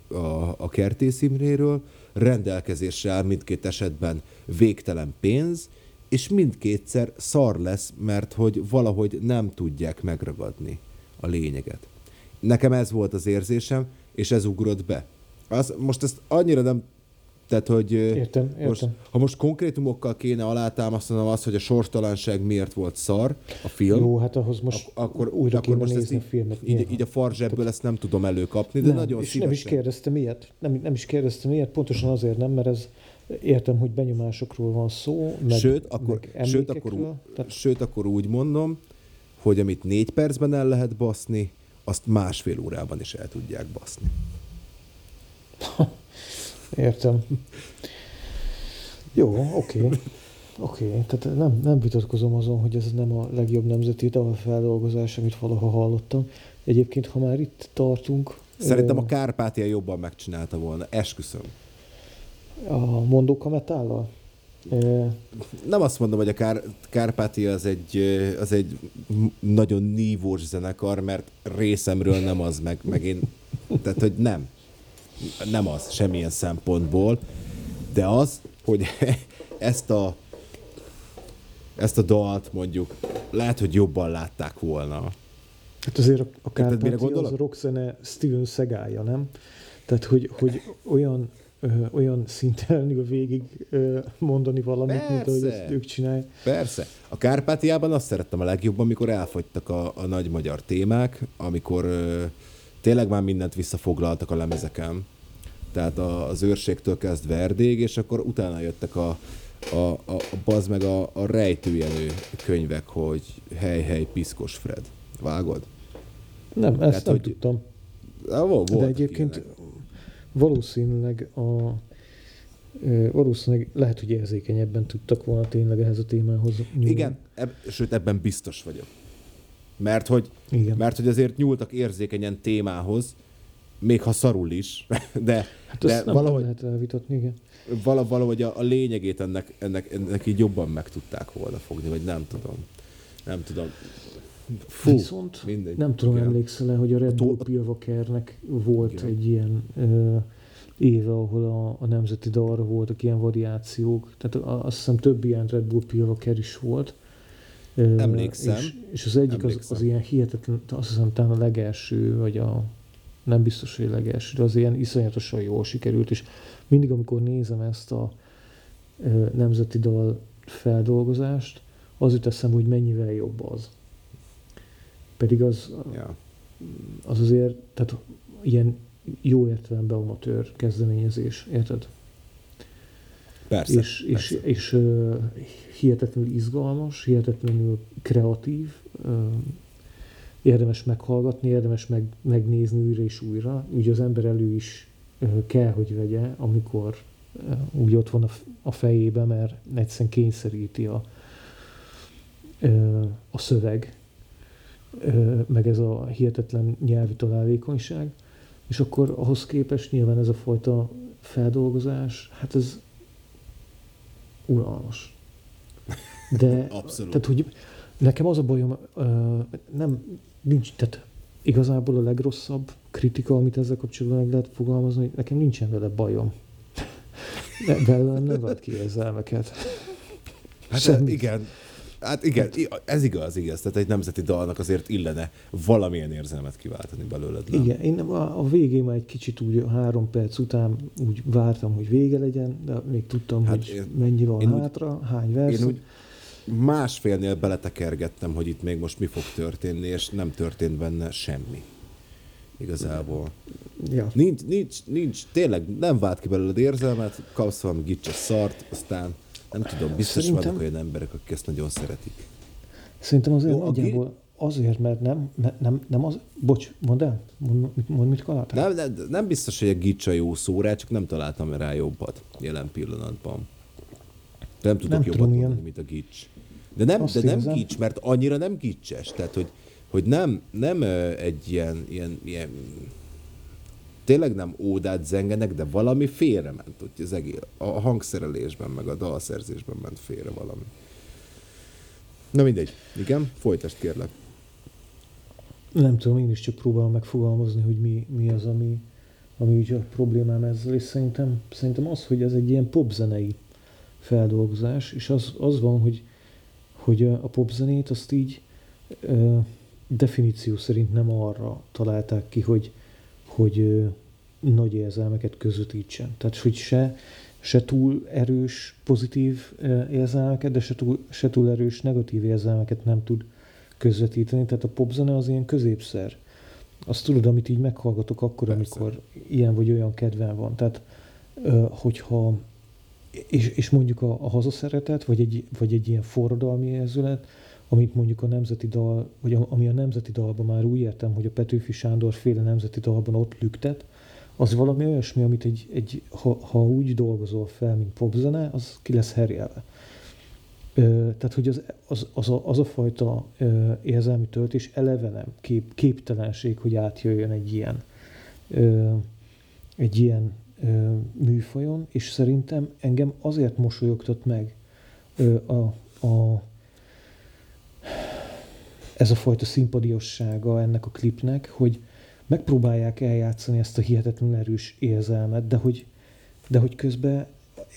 a, a Kertész Imréről, rendelkezésre áll mindkét esetben végtelen pénz, és mindkétszer szar lesz, mert hogy valahogy nem tudják megragadni a lényeget. Nekem ez volt az érzésem, és ez ugrott be. Az, most ezt annyira nem tehát, hogy Értem, értem. most, ha most konkrétumokkal kéne alátámasztanom azt, hogy a sorstalanság miért volt szar, a film, Jó, hát ahhoz most ak- akkor, újra akkor most ezt nézni így, a filmet. így, nyilván. így a farzsebből ezt nem tudom előkapni, de nem, nagyon és szívesen. nem is kérdeztem ilyet. Nem, nem is kérdeztem ilyet, pontosan azért nem, mert ez értem, hogy benyomásokról van szó, meg, sőt, akkor, meg sőt, akkor, Tehát sőt, akkor úgy mondom, hogy amit négy percben el lehet baszni, azt másfél órában is el tudják baszni. Értem. Jó, oké. Okay. Oké, okay. tehát nem, nem vitatkozom azon, hogy ez nem a legjobb nemzeti dalfeldolgozás, amit valaha hallottam. Egyébként, ha már itt tartunk, Szerintem a Kárpátia jobban megcsinálta volna, esküszöm. A mondóka metállal. Nem azt mondom, hogy a Kár, Kárpátia az egy, az egy nagyon nívós zenekar, mert részemről nem az, meg, meg én, tehát hogy nem. Nem az, semmilyen szempontból, de az, hogy ezt a ezt a dalt mondjuk lehet, hogy jobban látták volna. Hát azért a, a Kárpátia az gondolok? a rockzene Steven Segája, nem? Tehát, hogy, hogy olyan, ö, olyan szinten elnül végig ö, mondani valamit, mint ahogy Persze. ezt ők csinálják. Persze. A Kárpátiában azt szerettem a legjobban, amikor elfogytak a, a nagy magyar témák, amikor ö, tényleg már mindent visszafoglaltak a lemezeken. Tehát a, az őrségtől kezdve Erdély, és akkor utána jöttek a, a, a, a bazd meg a, a rejtőjelő könyvek, hogy hely, hely, piszkos Fred. Vágod? Nem, ezt Tehát, nem hogy- tudtam. De, volt, De egyébként valószínűleg a valószínűleg lehet, hogy érzékenyebben tudtak volna tényleg ehhez a témához nyúlni. Igen, eb, sőt ebben biztos vagyok. Mert hogy, Igen. mert hogy azért nyúltak érzékenyen témához, még ha szarul is, de, hát de valahogy, lehet elvitatni, igen. vala, valahogy a, a lényegét ennek, ennek, ennek így jobban meg tudták volna fogni, vagy nem tudom. Nem tudom. Fú, Viszont mindegy. nem tudom, Igen. emlékszel-e, hogy a Red Bull tó- Pilvakernek volt Igen. egy ilyen ö, éve, ahol a, a nemzeti dalra voltak ilyen variációk. Tehát a, azt hiszem több ilyen Red Bull Pilvaker is volt. Ö, Emlékszem. És, és az egyik az, az ilyen hihetetlen, azt hiszem talán a legelső, vagy a nem biztos, hogy a legelső, de az ilyen iszonyatosan jól sikerült, és mindig, amikor nézem ezt a ö, nemzeti dal feldolgozást, az jut eszembe, hogy mennyivel jobb az. Pedig az, Ja. az azért, tehát ilyen jó értelemben amatőr kezdeményezés, érted? Persze. és és, persze. és uh, hihetetlenül izgalmas, hihetetlenül kreatív, uh, érdemes meghallgatni, érdemes meg, megnézni újra és újra. Úgy az ember elő is uh, kell, hogy vegye, amikor uh, úgy ott van a, a fejébe, mert egyszerűen kényszeríti a, uh, a szöveg, meg ez a hihetetlen nyelvi találékonyság, és akkor ahhoz képest nyilván ez a fajta feldolgozás, hát ez unalmas. De, Abszolút. tehát, hogy nekem az a bajom, nem, nincs, tehát igazából a legrosszabb kritika, amit ezzel kapcsolatban meg lehet fogalmazni, hogy nekem nincsen vele bajom. De belőlem nem vált ki érzelmeket. Hát Semmit. igen, hát igen, ez igaz, igaz. Tehát egy nemzeti dalnak azért illene valamilyen érzelmet kiváltani belőled, nem? Igen, én a, a végén már egy kicsit úgy három perc után úgy vártam, hogy vége legyen, de még tudtam, Hát hogy én- mennyi van én úgy- hátra, hány vers. Én úgy másfélnél beletekergettem, hogy itt még most mi fog történni, és nem történt benne semmi. Igazából. Ja. Nincs, nincs, nincs, tényleg nem vált ki belőled érzelmet, kapsz valami gicses szart, aztán nem tudom, biztos Szerintem- vannak olyan emberek, akik ezt nagyon szeretik. Szerintem azért Jó, nagyjából azért, mert nem, mert nem, nem az... Bocs, mondd el, mondd, mit- mondd mit találtál. Nem, nem, nem biztos, hogy a gics a jó szó rá, csak nem találtam rá jobbat jelen pillanatban. Nem tudok Nem jobbat tudom, mondani, ilyen- mint a gics. De nem, Azt de nem érzem. gics, mert annyira nem gicses. Tehát, hogy, hogy nem, nem egy ilyen, ilyen, ilyen tényleg nem ódát zengenek, de valami félrement. Úgy az egész, a hangszerelésben, meg a dalszerzésben ment félre valami. Na mindegy. Igen, folytasd kérlek. Nem tudom, én is csak próbálom megfogalmazni, hogy mi, mi az, ami, ami úgy a problémám ezzel, és szerintem, szerintem az, hogy ez egy ilyen popzenei feldolgozás, és az, az van, hogy, hogy a popzenét azt így ö, definíció szerint nem arra találták ki, hogy, hogy nagy érzelmeket közvetítsen. Tehát, hogy se, se túl erős pozitív érzelmeket, de se túl, se túl erős negatív érzelmeket nem tud közvetíteni. Tehát a popzene az ilyen középszer. Azt tudod, amit így meghallgatok akkor, Persze. amikor ilyen vagy olyan kedven van. Tehát, hogyha és, és mondjuk a, a hazaszeretet, vagy egy, vagy egy ilyen forradalmi érzület, amit mondjuk a nemzeti dal, vagy ami a nemzeti dalban már úgy értem, hogy a Petőfi Sándor féle nemzeti dalban ott lüktet, az valami olyasmi, amit egy, egy ha, ha úgy dolgozol fel, mint popzene, az ki lesz herjelve. Tehát, hogy az, az, az, a, az a fajta érzelmi töltés eleve nem kép, képtelenség, hogy átjöjjön egy ilyen, egy ilyen műfajon, és szerintem engem azért mosolyogtat meg a, a, ez a fajta szimpadiossága ennek a klipnek, hogy megpróbálják eljátszani ezt a hihetetlenül erős érzelmet, de hogy, de hogy közben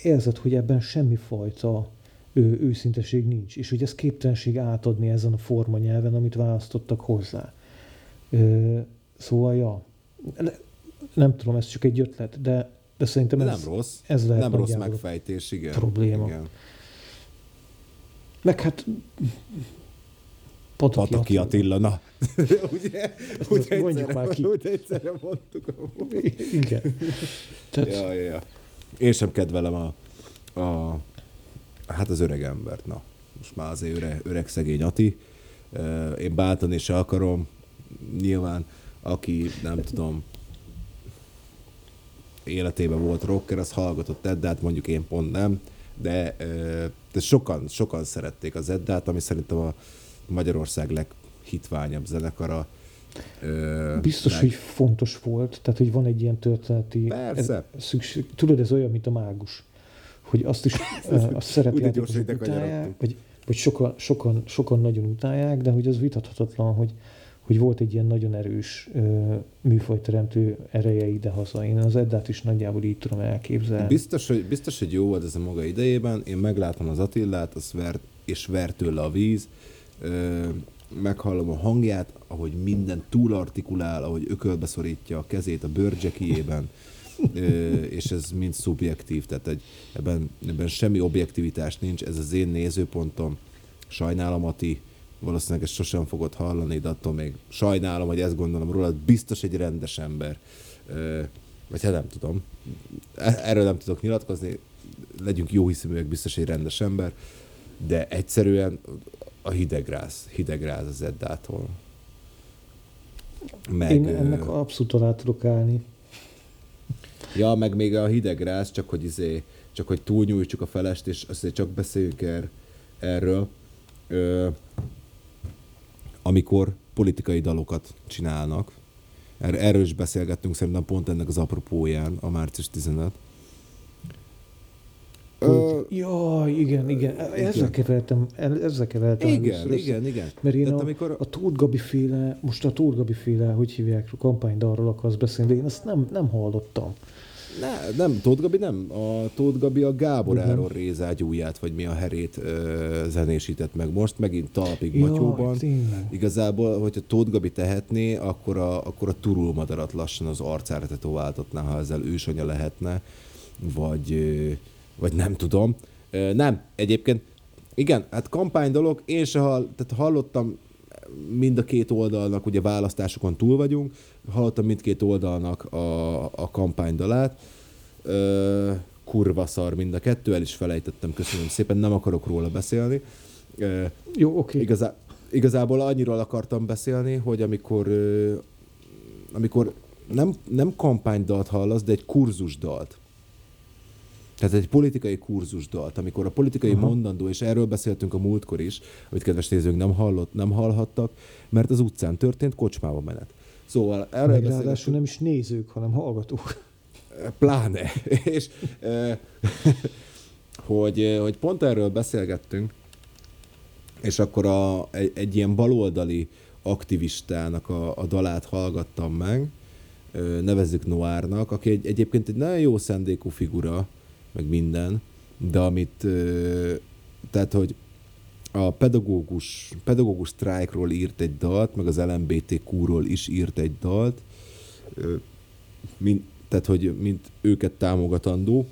érzed, hogy ebben semmi fajta ő, őszinteség nincs, és hogy ez képtelenség átadni ezen a formanyelven, amit választottak hozzá. Ö, szóval, ja, nem tudom, ez csak egy ötlet, de, de szerintem ez, nem rossz. ez lehet nem rossz megfejtés, igen. probléma. Igen. Meg hát Pataki, Pataki Attila, na. ugye, ugye, mondjuk egyszerre, már ki. ugye egyszerre mondtuk. Igen. Tehát, Ja, ja. Én sem kedvelem a, a, hát az öreg embert, na. Most már azért öreg, öreg szegény Ati. Én bántani se akarom. Nyilván, aki nem tudom, életében volt rocker, az hallgatott Eddát, mondjuk én pont nem, de, de sokan, sokan szerették az Eddát, ami szerintem a Magyarország leghitványabb zenekara. Ö, Biztos, leg- hogy fontos volt, tehát hogy van egy ilyen történeti Persze. Szükség. Tudod, ez olyan, mint a mágus, hogy azt is azt azok ide utálják, vagy, vagy sokan, sokan, sokan nagyon utálják, de hogy az vitathatatlan, hogy, hogy volt egy ilyen nagyon erős műfajteremtő ereje idehaza. Én az Eddát is nagyjából így tudom elképzelni. Biztos hogy, biztos, hogy jó volt ez a maga idejében. Én meglátom az Attillát, az ver, és ver tőle a víz. Meghallom a hangját, ahogy minden túlartikulál, ahogy ökölbe szorítja a kezét a bőrcsekijében, ö, és ez mind szubjektív, tehát egy, ebben, ebben semmi objektivitás nincs, ez az én nézőpontom. Sajnálom, Ati, valószínűleg ezt sosem fogod hallani, de attól még sajnálom, hogy ezt gondolom rólad, biztos egy rendes ember. Vagy hát nem tudom. E- Erről nem tudok nyilatkozni, legyünk jó hiszeműek, biztos egy rendes ember, de egyszerűen a hidegráz, hidegráz az Eddától. Meg, Én ennek abszolút alá tudok állni. Ja, meg még a hidegráz, csak hogy izé, csak hogy túlnyújtsuk a felest, és azért csak beszéljünk er, erről. Ö, amikor politikai dalokat csinálnak, er, erről is beszélgettünk szerintem pont ennek az apropóján, a március 15. Ö, Jaj, igen, igen. Ezzel kevertem, ezzel kevertem igen, először igen, igen. Mert én Tehát a, amikor- a Tóth Gabi féle, most a Tóth Gabi féle, hogy hívják, a kampánydalról akarsz beszélni, de én azt nem, nem hallottam. Ne, nem, Tóth Gabi nem. A Tóth Gabi a Gábor Igen. Áron rézágyúját, vagy mi a herét ö, zenésített meg most, megint talpig Jaj, Matyóban. tényleg. Igazából, hogyha Tóth Gabi tehetné, akkor a, akkor a turulmadarat lassan az arcára tetováltatná, ha ezzel ősanya lehetne, vagy, ö, vagy nem tudom. Nem, egyébként, igen, hát kampány dolog, én se hall, tehát hallottam mind a két oldalnak, ugye választásokon túl vagyunk, hallottam mindkét oldalnak a, a kampánydalát, Ö, kurva szar mind a kettő, el is felejtettem, köszönöm szépen, nem akarok róla beszélni. Ö, Jó, oké. Igazá, igazából annyiról akartam beszélni, hogy amikor, ö, amikor nem, nem kampánydalt hallasz, de egy kurzusdalt. Tehát egy politikai kurzusdalt, amikor a politikai Aha. Mondandó, és erről beszéltünk a múltkor is, amit kedves nézők nem, hallott, nem hallhattak, mert az utcán történt kocsmába menet. Szóval erről Meg ráadásul nem is nézők, hanem hallgatók. Pláne. és eh, hogy, eh, hogy pont erről beszélgettünk, és akkor a, egy, egy ilyen baloldali aktivistának a, a dalát hallgattam meg, nevezzük Noárnak, aki egy, egyébként egy nagyon jó szándékú figura, meg minden, de amit, tehát, hogy a pedagógus, pedagógus sztrájkról írt egy dalt, meg az LMBTQ-ról is írt egy dalt, mint, tehát, hogy mint őket támogatandó,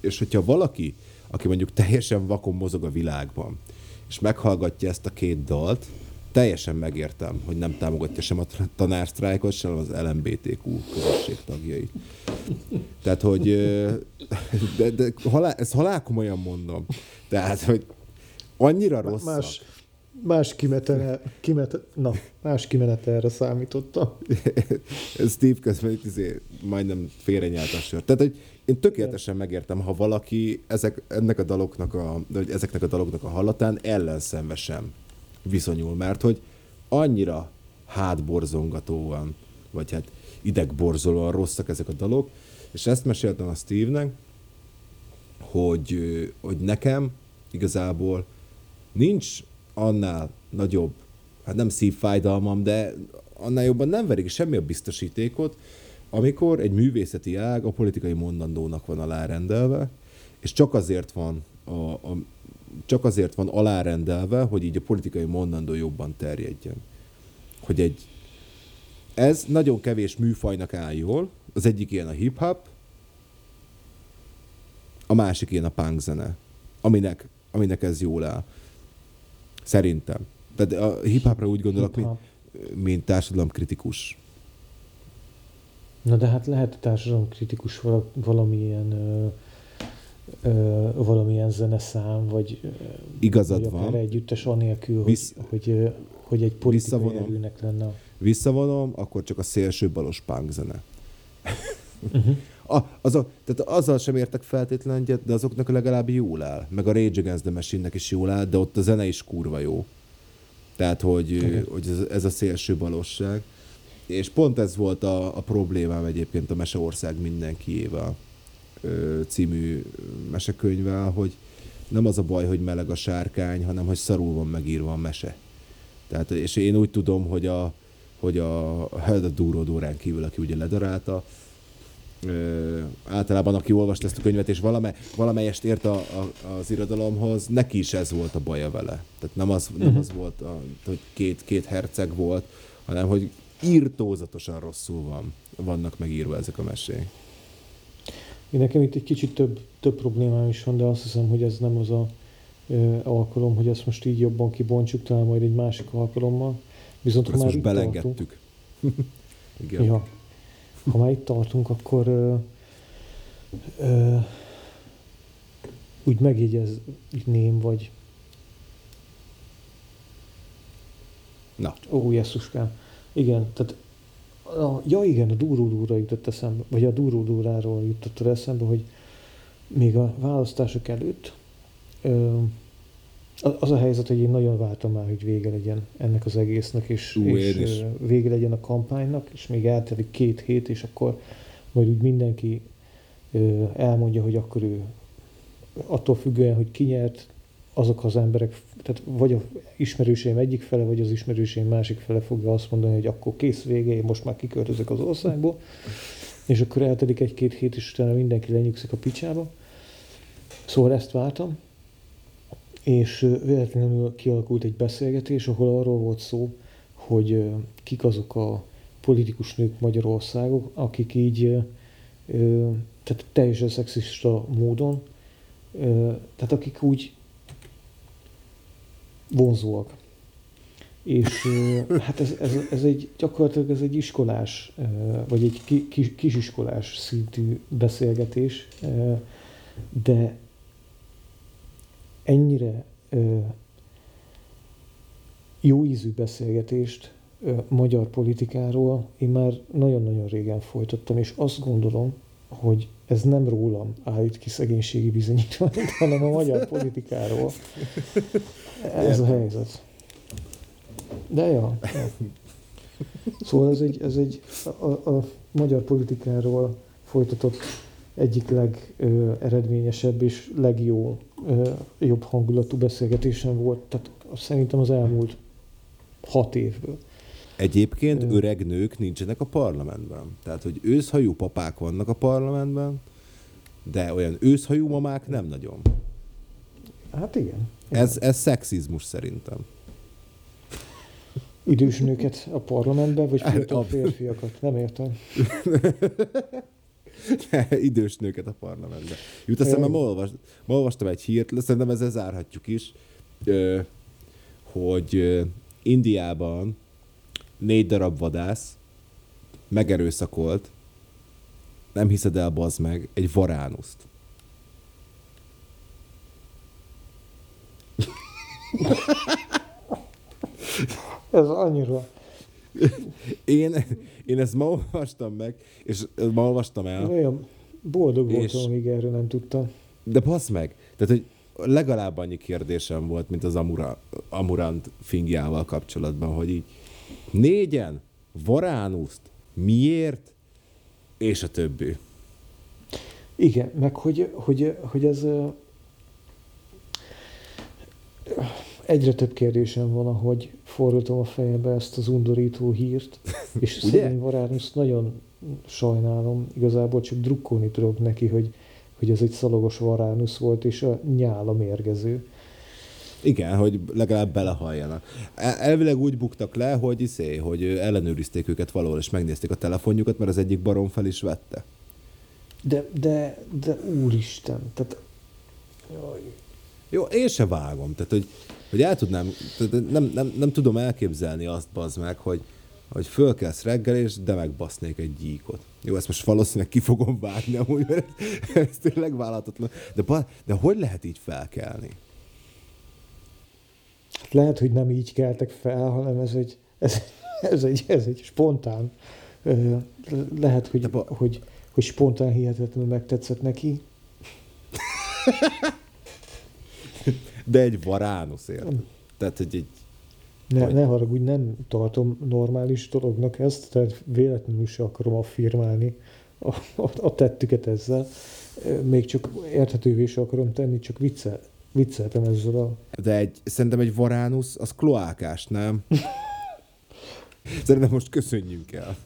és hogyha valaki, aki mondjuk teljesen vakon mozog a világban, és meghallgatja ezt a két dalt, teljesen megértem, hogy nem támogatja sem a tanársztrájkot, sem az LMBTQ közösség tagjait. Tehát, hogy de, de halál, ezt halál komolyan mondom. Tehát, hogy annyira rossz. Más, más kimetene, kimet, na, más kimenetelre számítottam. Steve közben itt izé, majdnem félrenyált a sör. Tehát, hogy én tökéletesen megértem, ha valaki ezek, ennek a daloknak a, vagy ezeknek a daloknak a hallatán ellenszenvesen viszonyul, mert hogy annyira hátborzongatóan, vagy hát idegborzolóan rosszak ezek a dalok, és ezt meséltem a Steve-nek, hogy, hogy nekem igazából nincs annál nagyobb, hát nem szívfájdalmam, de annál jobban nem verik semmi a biztosítékot, amikor egy művészeti ág a politikai mondandónak van alárendelve, és csak azért van a, a, csak azért van alárendelve, hogy így a politikai mondandó jobban terjedjen. Hogy egy ez nagyon kevés műfajnak áll jól. Az egyik ilyen a hip-hop, a másik ilyen a punk zene, aminek, aminek ez jól áll. Szerintem. Tehát a hip-hopra úgy gondolok, mint, Hip-hop. mint társadalomkritikus. Na de hát lehet társadalom kritikus vala, valamilyen ö, valamilyen zeneszám, vagy, Igazad vagy van. együttes anélkül, Vissz- hogy, hogy, hogy egy politikai Visszavonom. erőnek lenne. Visszavonom, akkor csak a szélső balos punk zene. Uh-huh. A, az a, tehát azzal sem értek feltétlenül egyet, de azoknak legalább jól áll. Meg a Rage Against the Machine-nek is jól áll, de ott a zene is kurva jó. Tehát, hogy, Igen. hogy ez, ez a szélső balosság. És pont ez volt a, a problémám egyébként a Meseország mindenkiével című mesekönyvvel, hogy nem az a baj, hogy meleg a sárkány, hanem hogy szarul van megírva a mese. Tehát, és én úgy tudom, hogy a, hogy a, Helda Dúró Dórán kívül, aki ugye ledarálta, ö, általában aki olvasta ezt a könyvet, és valame, valamelyest ért a, a, az irodalomhoz, neki is ez volt a baja vele. Tehát nem az, nem Mhm. az volt, a, hogy két, két herceg volt, hanem hogy írtózatosan rosszul van, vannak megírva ezek a mesék. Én nekem itt egy kicsit több, több problémám is van, de azt hiszem, hogy ez nem az a ö, alkalom, hogy ezt most így jobban kibontsuk, talán majd egy másik alkalommal. Viszont Ezt ha már most itt tartunk, belengedtük. Igen. ja, ha már itt tartunk, akkor ö, ö, úgy megjegyezném, vagy Na, Ó, jesszuskám. Igen, tehát a, ja igen, a duró jutott eszembe, vagy a duró jutott eszembe, hogy még a választások előtt ö, az a helyzet, hogy én nagyon vártam már, hogy vége legyen ennek az egésznek, és, Ú, és is. vége legyen a kampánynak, és még eltelik két hét, és akkor majd úgy mindenki elmondja, hogy akkor ő attól függően, hogy ki nyert, azok az emberek, tehát vagy a ismerőseim egyik fele, vagy az ismerőseim másik fele fogja azt mondani, hogy akkor kész vége, én most már kiköltözök az országból, és akkor eltelik egy-két hét, és utána mindenki lenyugszik a picsába. Szóval ezt vártam, és véletlenül kialakult egy beszélgetés, ahol arról volt szó, hogy kik azok a politikus nők Magyarországok, akik így, tehát teljesen szexista módon, tehát akik úgy vonzóak. És hát ez, ez, ez egy, gyakorlatilag ez egy iskolás, vagy egy ki, kis, kisiskolás szintű beszélgetés, de ennyire jó ízű beszélgetést magyar politikáról én már nagyon-nagyon régen folytattam, és azt gondolom, hogy ez nem rólam állít ki szegénységi bizonyítványt, hanem a magyar politikáról. Ez a helyzet. De ja. ja. Szóval ez egy, ez egy a, a magyar politikáról folytatott egyik legeredményesebb és legjobb jobb hangulatú beszélgetésem volt, tehát szerintem az elmúlt hat évből. Egyébként Ö. öreg nők nincsenek a parlamentben. Tehát, hogy őszhajú papák vannak a parlamentben, de olyan őszhajú mamák nem nagyon. Hát igen. Ez, ez szexizmus szerintem. Idős nőket a parlamentbe, vagy fiatal Ab- férfiakat? Nem értem. Idős nőket a parlamentben. Jut eszembe, ma, olvas, ma olvastam egy hírt, szerintem ezzel zárhatjuk is, hogy Indiában négy darab vadász megerőszakolt, nem hiszed el, bazd meg, egy varánuszt. Ez annyira... Én, én ezt ma olvastam meg, és ma olvastam el, Olyan boldog És- voltam, amíg erről nem tudtam. De basz meg, tehát, hogy legalább annyi kérdésem volt, mint az Amura, Amurant fingjával kapcsolatban, hogy így négyen, varánuszt, miért, és a többi. Igen, meg hogy, hogy, hogy ez egyre több kérdésem van, ahogy fordítom a fejembe ezt az undorító hírt, és szegény Varánus nagyon sajnálom, igazából csak drukkolni tudok neki, hogy, hogy ez egy szalagos Varánusz volt, és a nyála mérgező. Igen, hogy legalább belehalljanak. El- Elvileg úgy buktak le, hogy iszé, hogy ellenőrizték őket valahol, és megnézték a telefonjukat, mert az egyik barom fel is vette. De, de, de úristen, tehát jaj, Jó, én se vágom. Tehát, hogy, hogy el tudnám, tehát nem, nem, nem, tudom elképzelni azt, bazd meg, hogy, hogy fölkelsz reggel, és de megbasznék egy gyíkot. Jó, ezt most valószínűleg ki fogom vágni amúgy, mert ez, ez tényleg vállalhatatlan. De, de hogy lehet így felkelni? Hát lehet, hogy nem így keltek fel, hanem ez egy, ez, ez egy, ez egy spontán. Lehet, hogy, ba- hogy, hogy spontán hihetetlenül megtetszett neki. De egy varánusz, érted? Tehát, hogy egy, Ne, Hogy? ne haragudj, nem tartom normális dolognak ezt, tehát véletlenül se akarom affirmálni a, a, a tettüket ezzel. Még csak érthetővé se akarom tenni, csak viccel, vicceltem ezzel a... de egy, szerintem egy varánusz, az kloákás, nem? Szerintem most köszönjünk el.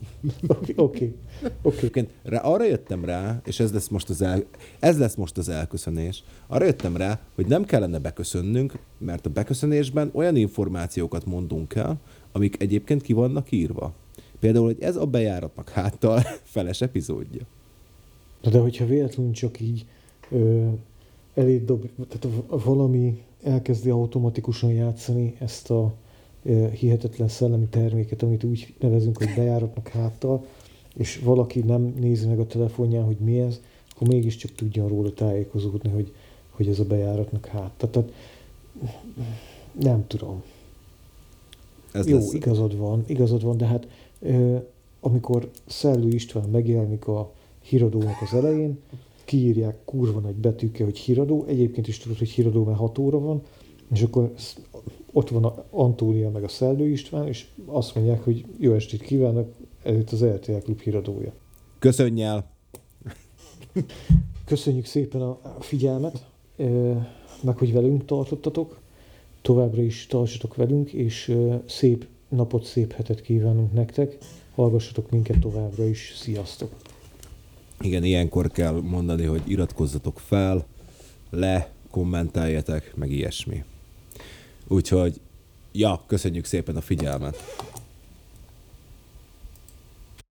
Oké, oké. oké. Egyébként rá, arra jöttem rá, és ez lesz, most az el, ez lesz most az elköszönés, arra jöttem rá, hogy nem kellene beköszönnünk, mert a beköszönésben olyan információkat mondunk el, amik egyébként ki vannak írva. Például, hogy ez a bejáratnak háttal feles epizódja. Na de hogyha véletlenül csak így ö, eléd dob, tehát valami elkezdi automatikusan játszani ezt a hihetetlen szellemi terméket, amit úgy nevezünk, hogy bejáratnak háttal, és valaki nem nézi meg a telefonján, hogy mi ez, akkor mégiscsak tudjon róla tájékozódni, hogy, hogy ez a bejáratnak háttal. Tehát nem tudom. Ez Jó, lesz. igazad van, igazad van, de hát amikor Szellő István megjelenik a híradónak az elején, kiírják kurva nagy betűkkel, hogy híradó, egyébként is tudod, hogy híradó, mert 6 óra van, és akkor ott van a Antónia meg a Szellő István, és azt mondják, hogy jó estét kívánok, ez itt az RTL Klub híradója. Köszönj el! Köszönjük szépen a figyelmet, ö, meg hogy velünk tartottatok, továbbra is tartsatok velünk, és ö, szép napot, szép hetet kívánunk nektek. Hallgassatok minket továbbra is. Sziasztok! Igen, ilyenkor kell mondani, hogy iratkozzatok fel, le, kommentáljetek, meg ilyesmi. Úgyhogy, ja, köszönjük szépen a figyelmet.